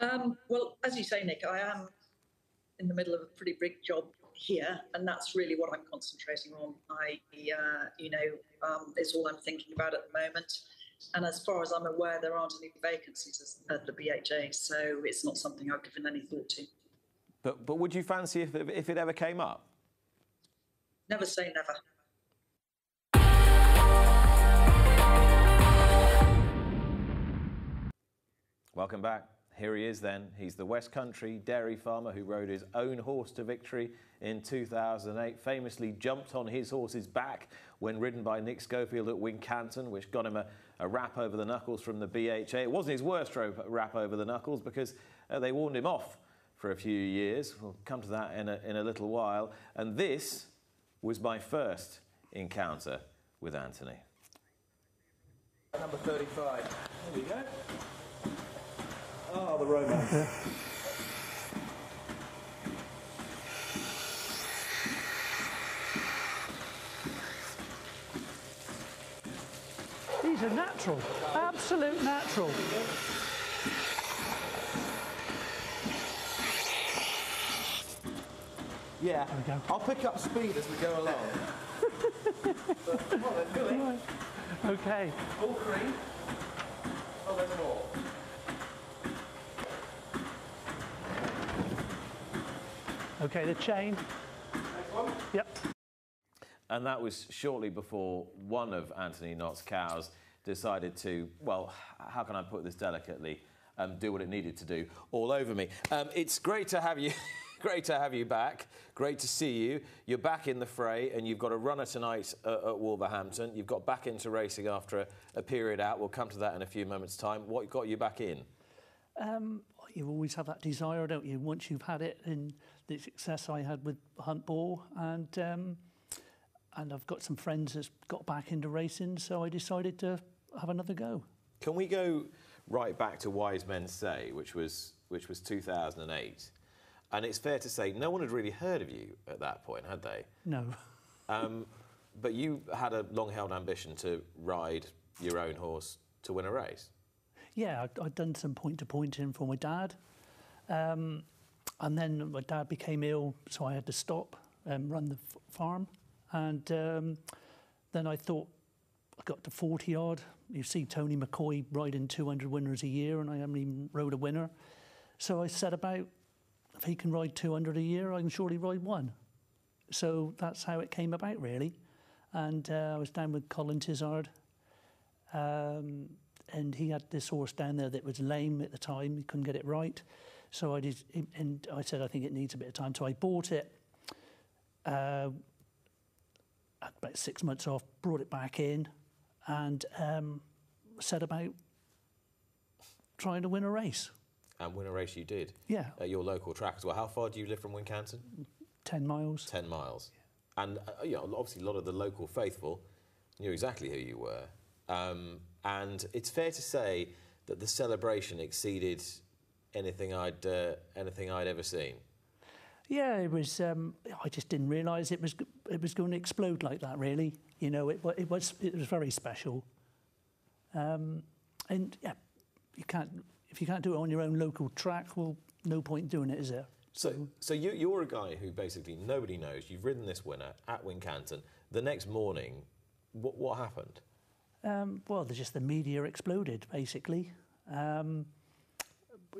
Um, well, as you say, Nick, I am in the middle of a pretty big job here, and that's really what I'm concentrating on. I, uh, you know, um, is all I'm thinking about at the moment. And as far as I'm aware, there aren't any vacancies at the BHA, so it's not something I've given any thought to. But, but would you fancy if, if it ever came up? Never say never. Welcome back. Here he is then. He's the West Country dairy farmer who rode his own horse to victory in 2008, famously jumped on his horse's back when ridden by Nick Schofield at Wincanton, which got him a, a rap over the knuckles from the BHA. It wasn't his worst ro- rap over the knuckles because uh, they warned him off for a few years. We'll come to that in a, in a little while. And this was my first encounter with Anthony. Number 35. There we go. Oh, the romance. These are natural, absolute natural. Yeah. I'll pick up speed as we go along. but, well, then, Billy. Okay. All three. Oh, there's more. Okay, the chain. Next one. Yep. And that was shortly before one of Anthony Knott's cows decided to, well, how can I put this delicately, um, do what it needed to do all over me. Um, it's great to have you. Great to have you back. Great to see you. You're back in the fray, and you've got a runner tonight uh, at Wolverhampton. You've got back into racing after a, a period out. We'll come to that in a few moments' time. What got you back in? Um, you always have that desire, don't you? Once you've had it, and the success I had with Hunt Ball, and um, and I've got some friends that's got back into racing, so I decided to have another go. Can we go right back to Wise Men Say, which was which was 2008? And it's fair to say no one had really heard of you at that point, had they? No. Um, but you had a long-held ambition to ride your own horse to win a race. Yeah, I'd, I'd done some point to pointing for my dad. Um, and then my dad became ill, so I had to stop and run the farm. And um, then I thought, I got to 40 odd. You see Tony McCoy riding 200 winners a year, and I haven't even rode a winner. So I set about, if he can ride 200 a year, I can surely ride one. So that's how it came about, really. And uh, I was down with Colin Tizzard, um, and he had this horse down there that was lame at the time. He couldn't get it right. So I did, and I said, I think it needs a bit of time. So I bought it. Uh, about six months off, brought it back in, and um, set about trying to win a race. And win a race you did. Yeah. At your local track as well. How far do you live from Wincanton? 10 miles. 10 miles. And uh, you know, obviously, a lot of the local faithful knew exactly who you were. Um, and it's fair to say that the celebration exceeded anything I'd, uh, anything I'd ever seen. Yeah, it was. Um, I just didn't realise it was it was going to explode like that. Really, you know, it, it was it was very special. Um, and yeah, you can't if you can't do it on your own local track. Well, no point doing it, is there? So, so you, you're a guy who basically nobody knows. You've ridden this winner at Wincanton. The next morning, what, what happened? Um, well, just the media exploded, basically. Um,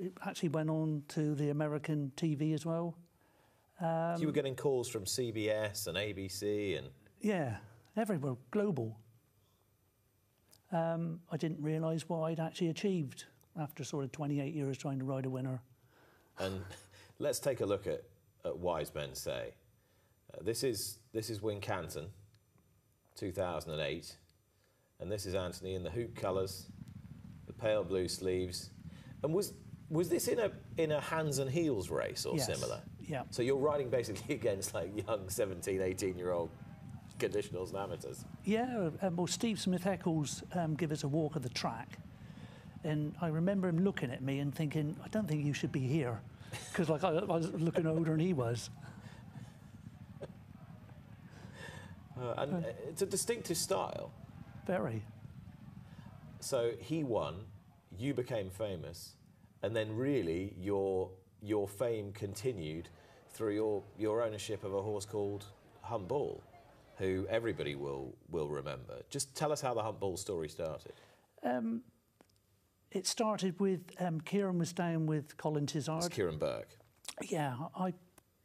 it actually went on to the American TV as well. Um, you were getting calls from CBS and ABC and Yeah, everywhere, global. Um, I didn't realise what I'd actually achieved after sort of 28 years trying to ride a winner. And let's take a look at, at Wise Men Say. Uh, this is this is Wincanton, 2008, and this is Anthony in the hoop colours, the pale blue sleeves. And was was this in a in a hands and heels race or Yes, similar? yeah. So you're riding basically against like young 17, 18 year old conditionals and amateurs. Yeah, um, well, Steve Smith Eccles um, gave us a walk of the track, and I remember him looking at me and thinking, I don't think you should be here, because like I, I was looking older than he was. Uh, and uh, it's a distinctive style. Very. So he won, you became famous, and then really your your fame continued through your, your ownership of a horse called Hunt Ball, who everybody will will remember. Just tell us how the Hunt Ball story started. Um, it started with um, Kieran was down with Colin It's Kieran Burke. Yeah, I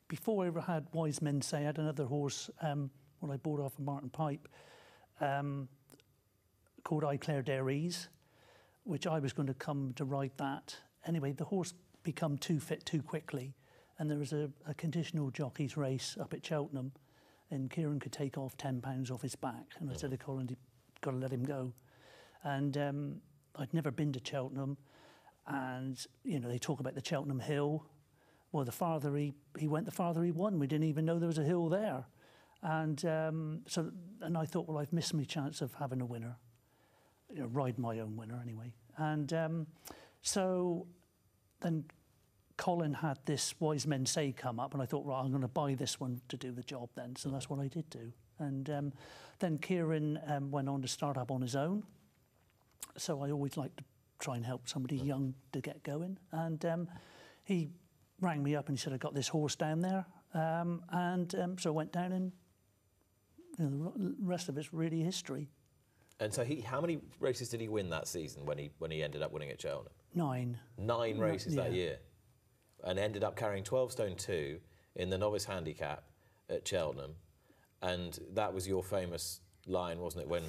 before I ever had Wise Men say I had another horse um, what I bought off of Martin Pipe um, called I Claire Dairies, which I was going to come to ride that. Anyway, the horse become too fit too quickly, and there was a, a conditional jockeys race up at Cheltenham, and Kieran could take off ten pounds off his back, and I said to Colin, "You got to let him go." And um, I'd never been to Cheltenham, and you know they talk about the Cheltenham Hill. Well, the farther he, he went, the farther he won. We didn't even know there was a hill there. And um, so, and I thought, well, I've missed my chance of having a winner, you know, ride my own winner anyway. And um, so then Colin had this Wise Men Say come up, and I thought, right, I'm going to buy this one to do the job then. So that's what I did do. And um, then Kieran um, went on to start up on his own. So I always like to try and help somebody young to get going. And um, he rang me up and he said, I got this horse down there. Um, and um, so I went down and you know, the rest of it's really history. And so he, how many races did he win that season when he when he ended up winning at Cheltenham? Nine. Nine No, races that year, and ended up carrying 12 stone two in the novice handicap at Cheltenham, and that was your famous line, wasn't it? When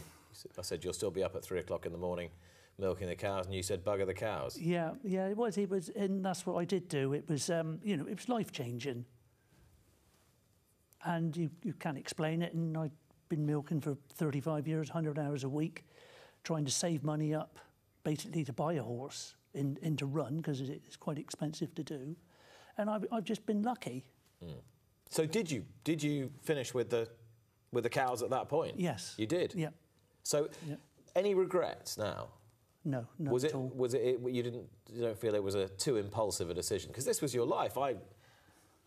I said you'll still be up at three o'clock in the morning, milking the cows, and you said bugger the cows. Yeah, yeah, it was. It was, and that's what I did do. It was, um, you know, it was life changing. And you, you can't explain it. And I'd been milking for 35 years, 100 hours a week, trying to save money up, basically to buy a horse in, in to run because it's quite expensive to do. And I've, I've just been lucky. So did you did you finish with the with the cows at that point. Yes. You did. Yeah. So, any regrets now? No, not was at it? all. Was it, it? You didn't. You don't feel it was a too impulsive a decision because this was your life. I,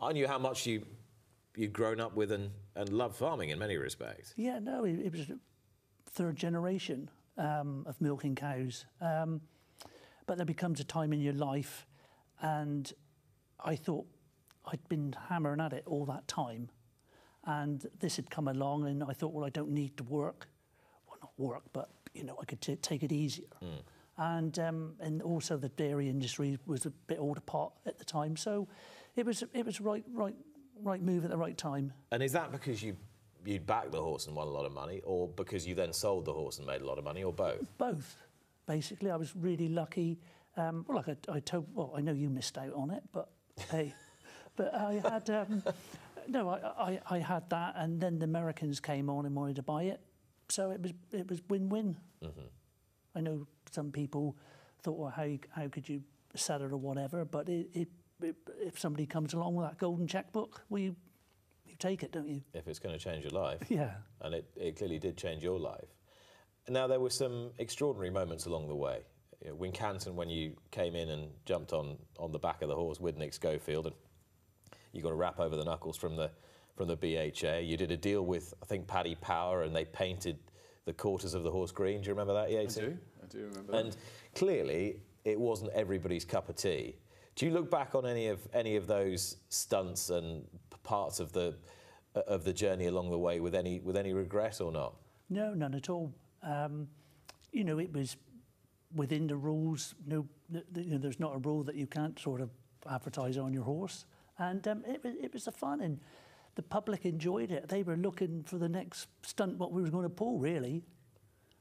I knew how much you, you'd grown up with and and loved farming in many respects. Yeah, no, it, it was third generation um, of milking cows. Um, but there becomes a time in your life, and I thought I'd been hammering at it all that time, and this had come along, and I thought, well, I don't need to work, well, not work, but you know, I could t- take it easier. And um, and also the dairy industry was a bit older pot at the time, so it was it was right right right move at the right time. And is that because you you'd backed the horse and won a lot of money, or because you then sold the horse and made a lot of money, or both? both. Basically, I was really lucky. Um, well, like I, I told, well, I know you missed out on it, but hey, but I had um, no, I, I, I had that, and then the Americans came on and wanted to buy it, so it was it was win-win. I know some people thought, well, how how could you sell it or whatever, but it, it, it, if somebody comes along with that golden checkbook, well, you you take it, don't you? If it's going to change your life. Yeah. And it, it clearly did change your life. Now there were some extraordinary moments along the way. You know, Wincanton, when you came in and jumped on on the back of the horse with Nick Schofield, and you got a rap over the knuckles from the from the BHA. You did a deal with I think Paddy Power, and they painted the quarters of the horse green. Do you remember that, Yates? I do. I do remember And clearly, it wasn't everybody's cup of tea. Do you look back on any of any of those stunts and parts of the of the journey along the way with any with any regret or not? No, none at all. Um, you know, it was within the rules. No, you know, there's not a rule that you can't sort of advertise on your horse, and um, it was it was a fun and the public enjoyed it. They were looking for the next stunt, what we were going to pull, really.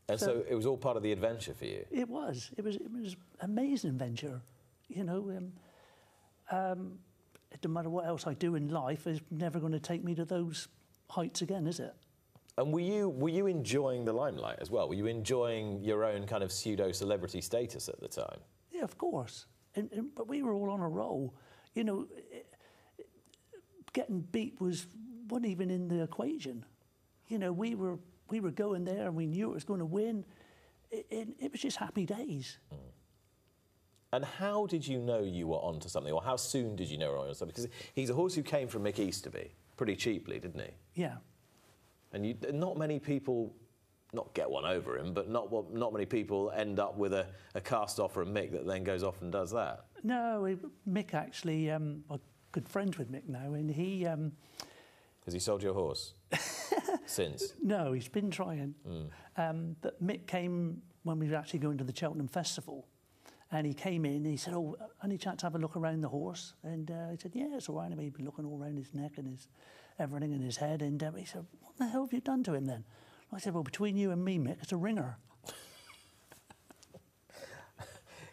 And so, So- it was all part of the adventure for you. It was. It was. It was amazing venture. You know, um, um, it doesn't matter what else I do in life, is never going to take me to those heights again, is it? And were you were you enjoying the limelight as well? Were you enjoying your own kind of pseudo celebrity status at the time? Yeah, of course. And, and, but we were all on a roll. You know, getting beat was wasn't even in the equation. You know, we were we were going there and we knew it was going to win. It, it, it was just happy days. Mm. And how did you know you were onto something, or how soon did you know you were onto something? Because he's a horse who came from Mick Easterby pretty cheaply, didn't he? Yeah. And you, not many people, not get one over him, but not what- not many people end up with a, a cast off from Mick that then goes off and does that. No, Mick actually, um, I'm good friends with Mick now, and he, um, Has he sold your horse since? no, he's been trying. Um, but Mick came when we were actually going to the Cheltenham Festival, and he came in and he said, "Oh, any chance to have a look around the horse?" And uh, I said, "Yeah, it's all right." And he'd been looking all around his neck and his everything in his head, and um, he said, "What the hell have you done to him then?" I said, "Well, between you and me, Mick, it's a ringer."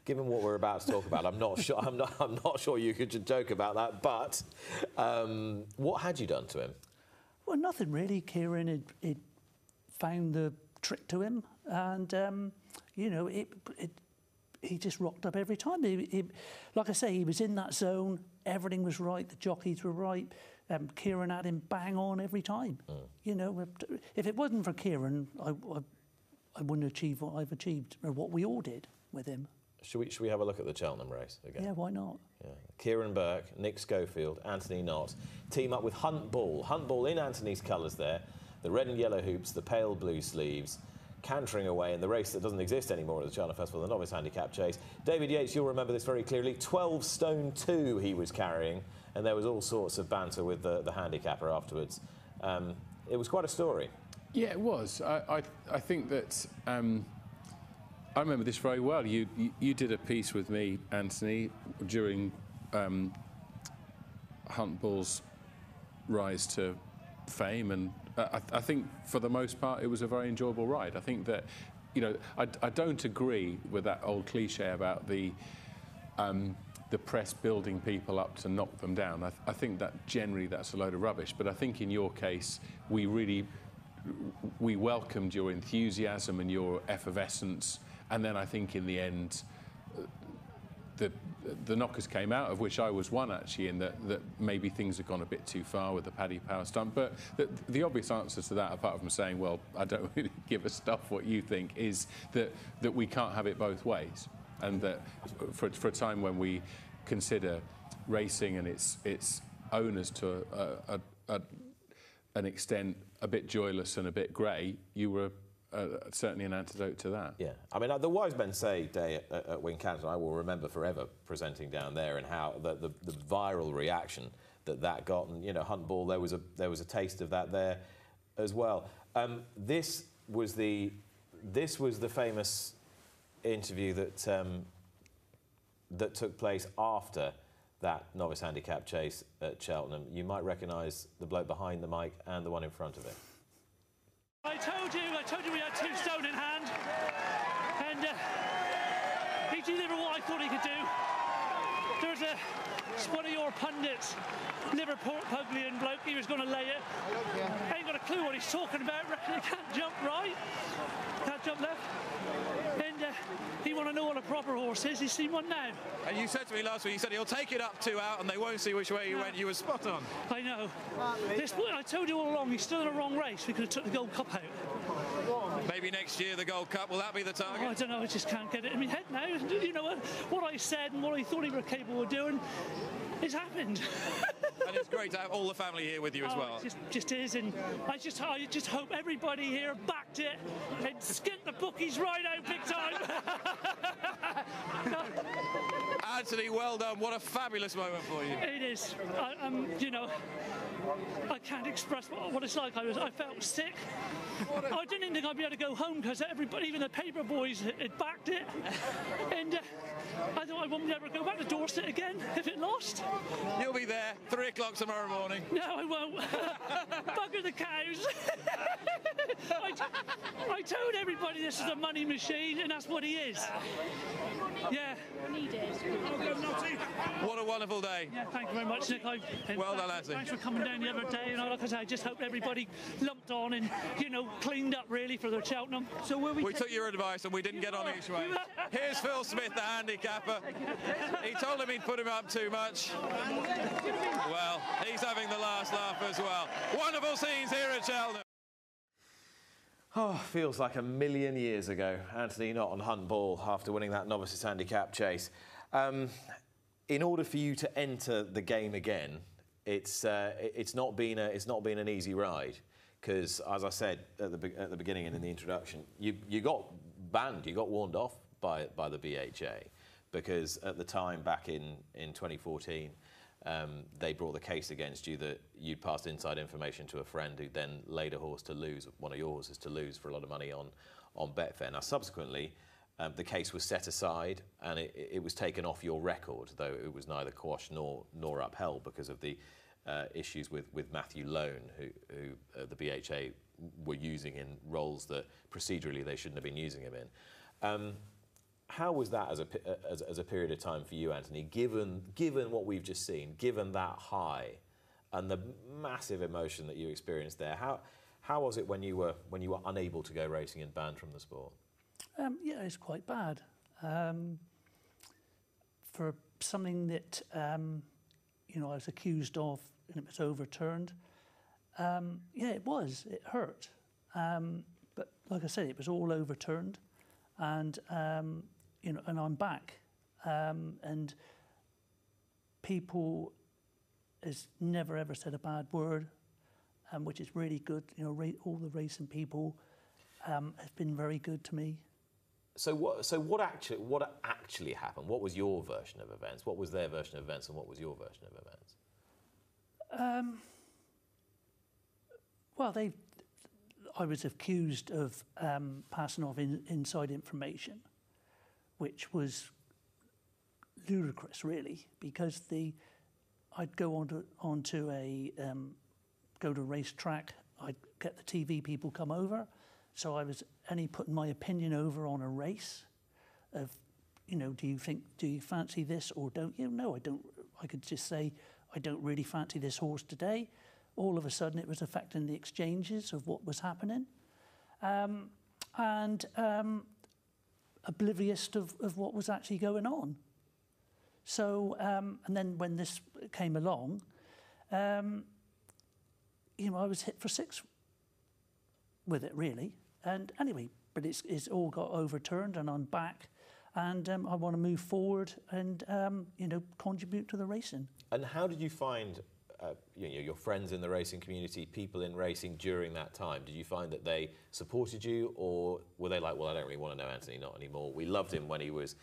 Given what we're about to talk about, I'm not sure. I'm not. I'm not sure you could joke about that. But um, what had you done to him? Well, nothing really. Kieran had, had found the trick to him, and um, you know, it, it, he just rocked up every time. He, he, like I say, he was in that zone. Everything was right. The jockeys were right. Um, Kieran had him bang on every time. You know, if- if it wasn't for Kieran, I, I, I wouldn't achieve what I've achieved or what we all did with him. Should we? Should we have a look at the Cheltenham race again? Yeah, why not? Yeah. Kieran Burke, Nick Schofield, Anthony Knott team up with Hunt Ball. Hunt Ball in Anthony's colours there, the red and yellow hoops, the pale blue sleeves, cantering away in the race that doesn't exist anymore at the Cheltenham Festival, the novice handicap chase. David Yates, you'll remember this very clearly. 12 stone 2 he was carrying, and there was all sorts of banter with the, the handicapper afterwards. Um, it was quite a story. Yeah, it was. I, I, I think that um, I remember this very well. You, you, you did a piece with me, Anthony, during um, Hunt rise to fame, and I, I think for the most part it was a very enjoyable ride. I think that, you know, I, I don't agree with that old cliche about the. Um, the press building people up to knock them down. I, I think that generally that's a load of rubbish. But I think in your case, we really we welcomed your enthusiasm and your effervescence, and then I think in the end, uh, the the knockers came out, of which I was one actually, in that, that maybe things had gone a bit too far with the Paddy Power stunt. But the, the obvious answer to that, apart from saying, well, I don't really give a stuff what you think, is that, that we can't have it both ways. And that for, for a time when we consider racing and its, its owners to a, a, a, an extent a bit joyless and a bit grey, you were uh, certainly an antidote to that. Yeah, I mean, uh, the Wise Men Say Day at, at Wincanton, I will remember forever presenting down there and how the, the, the, viral reaction that that got, and you know, Hunt Ball, there was a there was a taste of that there as well. Um, this was the this was the famous interview that um, that took place after that novice handicap chase at Cheltenham. You might recognise the bloke behind the mic and the one in front of it. I told you, I told you we had two stone in hand, and uh, he delivered what I thought he could do. There's a one of your pundits, Liverpool Puglian bloke, he was going to lay it. Ain't got a clue what he's talking about. Reckon he can't jump right, can't jump left. He want to know what a proper horse is. He's seen one now. And you said to me last week, you said he'll take it up two out and they won't see which way you went. You were spot on. I know. This, I told you all along, he's still in the wrong race. We could have took the Gold Cup out. Maybe next year the Gold Cup. Will that be the oh, target? Oh, I don't know. I just can't get it in my head now. You know what? What I said and what I thought he was capable of doing, it's happened. and it's great to have all the family here with you as oh, well. It just, just is, and I just, I just hope everybody here backed it and skint the bookies right out big time. Anthony, well done. What a fabulous moment for you. It is. I, um, you know, I can't express what, what, it's like. I was, I felt sick. I didn't think I'd be able to go home because everybody, even the paper boys, had backed it. And uh, I thought I wouldn't ever go back to Dorset again if it lost. You'll be there three o'clock tomorrow morning. No, I won't. Bugger the cows. I, I told everybody this is a money machine, and that's what he is. Yeah. What a wonderful day. Yeah, thank you very much, Nick. I, well done, Anthony. Thanks for coming down the other day. And like I said, I just hope everybody lumped on and, you know, cleaned up really for the Cheltenham. So we, we took your advice and we didn't get on each way. Here's Phil Smith, the handicapper. He told him he'd put him up too much. Well, he's having the last laugh as well. Wonderful scenes here at Cheltenham. Oh, feels like a million years ago. Anthony Knott on Hunt Ball after winning that novices handicap chase. Um, in order for you to enter the game again, it's uh, it's not been a, it's not been an easy ride because, as I said at the at the beginning and in the introduction, you you got banned, you got warned off by by the BHA because at the time back in in 2014 um, they brought the case against you that you'd passed inside information to a friend who then laid a horse to lose, one of yours is to lose for a lot of money on, on Betfair. Now, subsequently, um, the case was set aside and it, it, was taken off your record, though it was neither quashed nor, nor upheld because of the uh, issues with, with Matthew Lohn, who, who uh, the BHA were using in roles that procedurally they shouldn't have been using him in. Um, how was that as a, as, as, a period of time for you, Anthony, given, given what we've just seen, given that high and the massive emotion that you experienced there? How, how was it when you, were, when you were unable to go racing and banned from the sport? Um, yeah, it's quite bad. Um, for something that, um, you know, I was accused of and it was overturned, um, yeah, it was. It hurt. Um, but like I said, it was all overturned. And um, you know, and I'm back. And people has never ever said a bad word, um, which is really good. You know, all the racing people um, have been very good to me. So what? So what actually? What actually happened? What was your version of events? What was their version of events, and what was your version of events? Um, well, they. I was accused of um, passing off in, inside information which was ludicrous, really, because the I'd go onto onto a um, go to a racetrack. I'd get the TV people come over, so I was only putting my opinion over on a race. Of, you know, do you think do you fancy this or don't you? No, I don't. I could just say I don't really fancy this horse today. All of a sudden, it was affecting the exchanges of what was happening, um, and um, oblivious of, of what was actually going on. So, um, and then when this came along, um, you know, I was hit for six with it, really. And anyway, but it's, it's all got overturned and I'm back and um, I want to move forward and, um, you know, contribute to the racing. And how did you find uh, you know, your friends in the racing community, people in racing during that time? Did you find that they supported you, or were they like, "Well, I don't really want to know Anthony, not anymore. We loved him when he was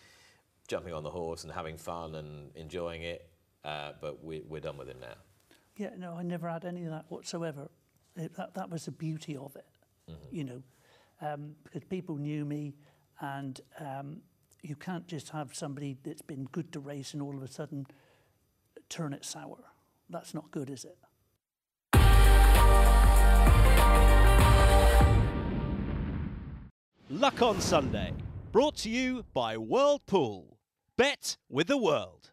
jumping on the horse and having fun and enjoying it, uh, but we, we're done with him now." Yeah, no, I never had any of that whatsoever. It, that, that was the beauty of it, Mm-hmm. you know, um, because people knew me, and um, you can't just have somebody that's been good to race and all of a sudden turn it sour. That's not good, is it? Luck on Sunday. Brought to you by World Pool. Bet with the world.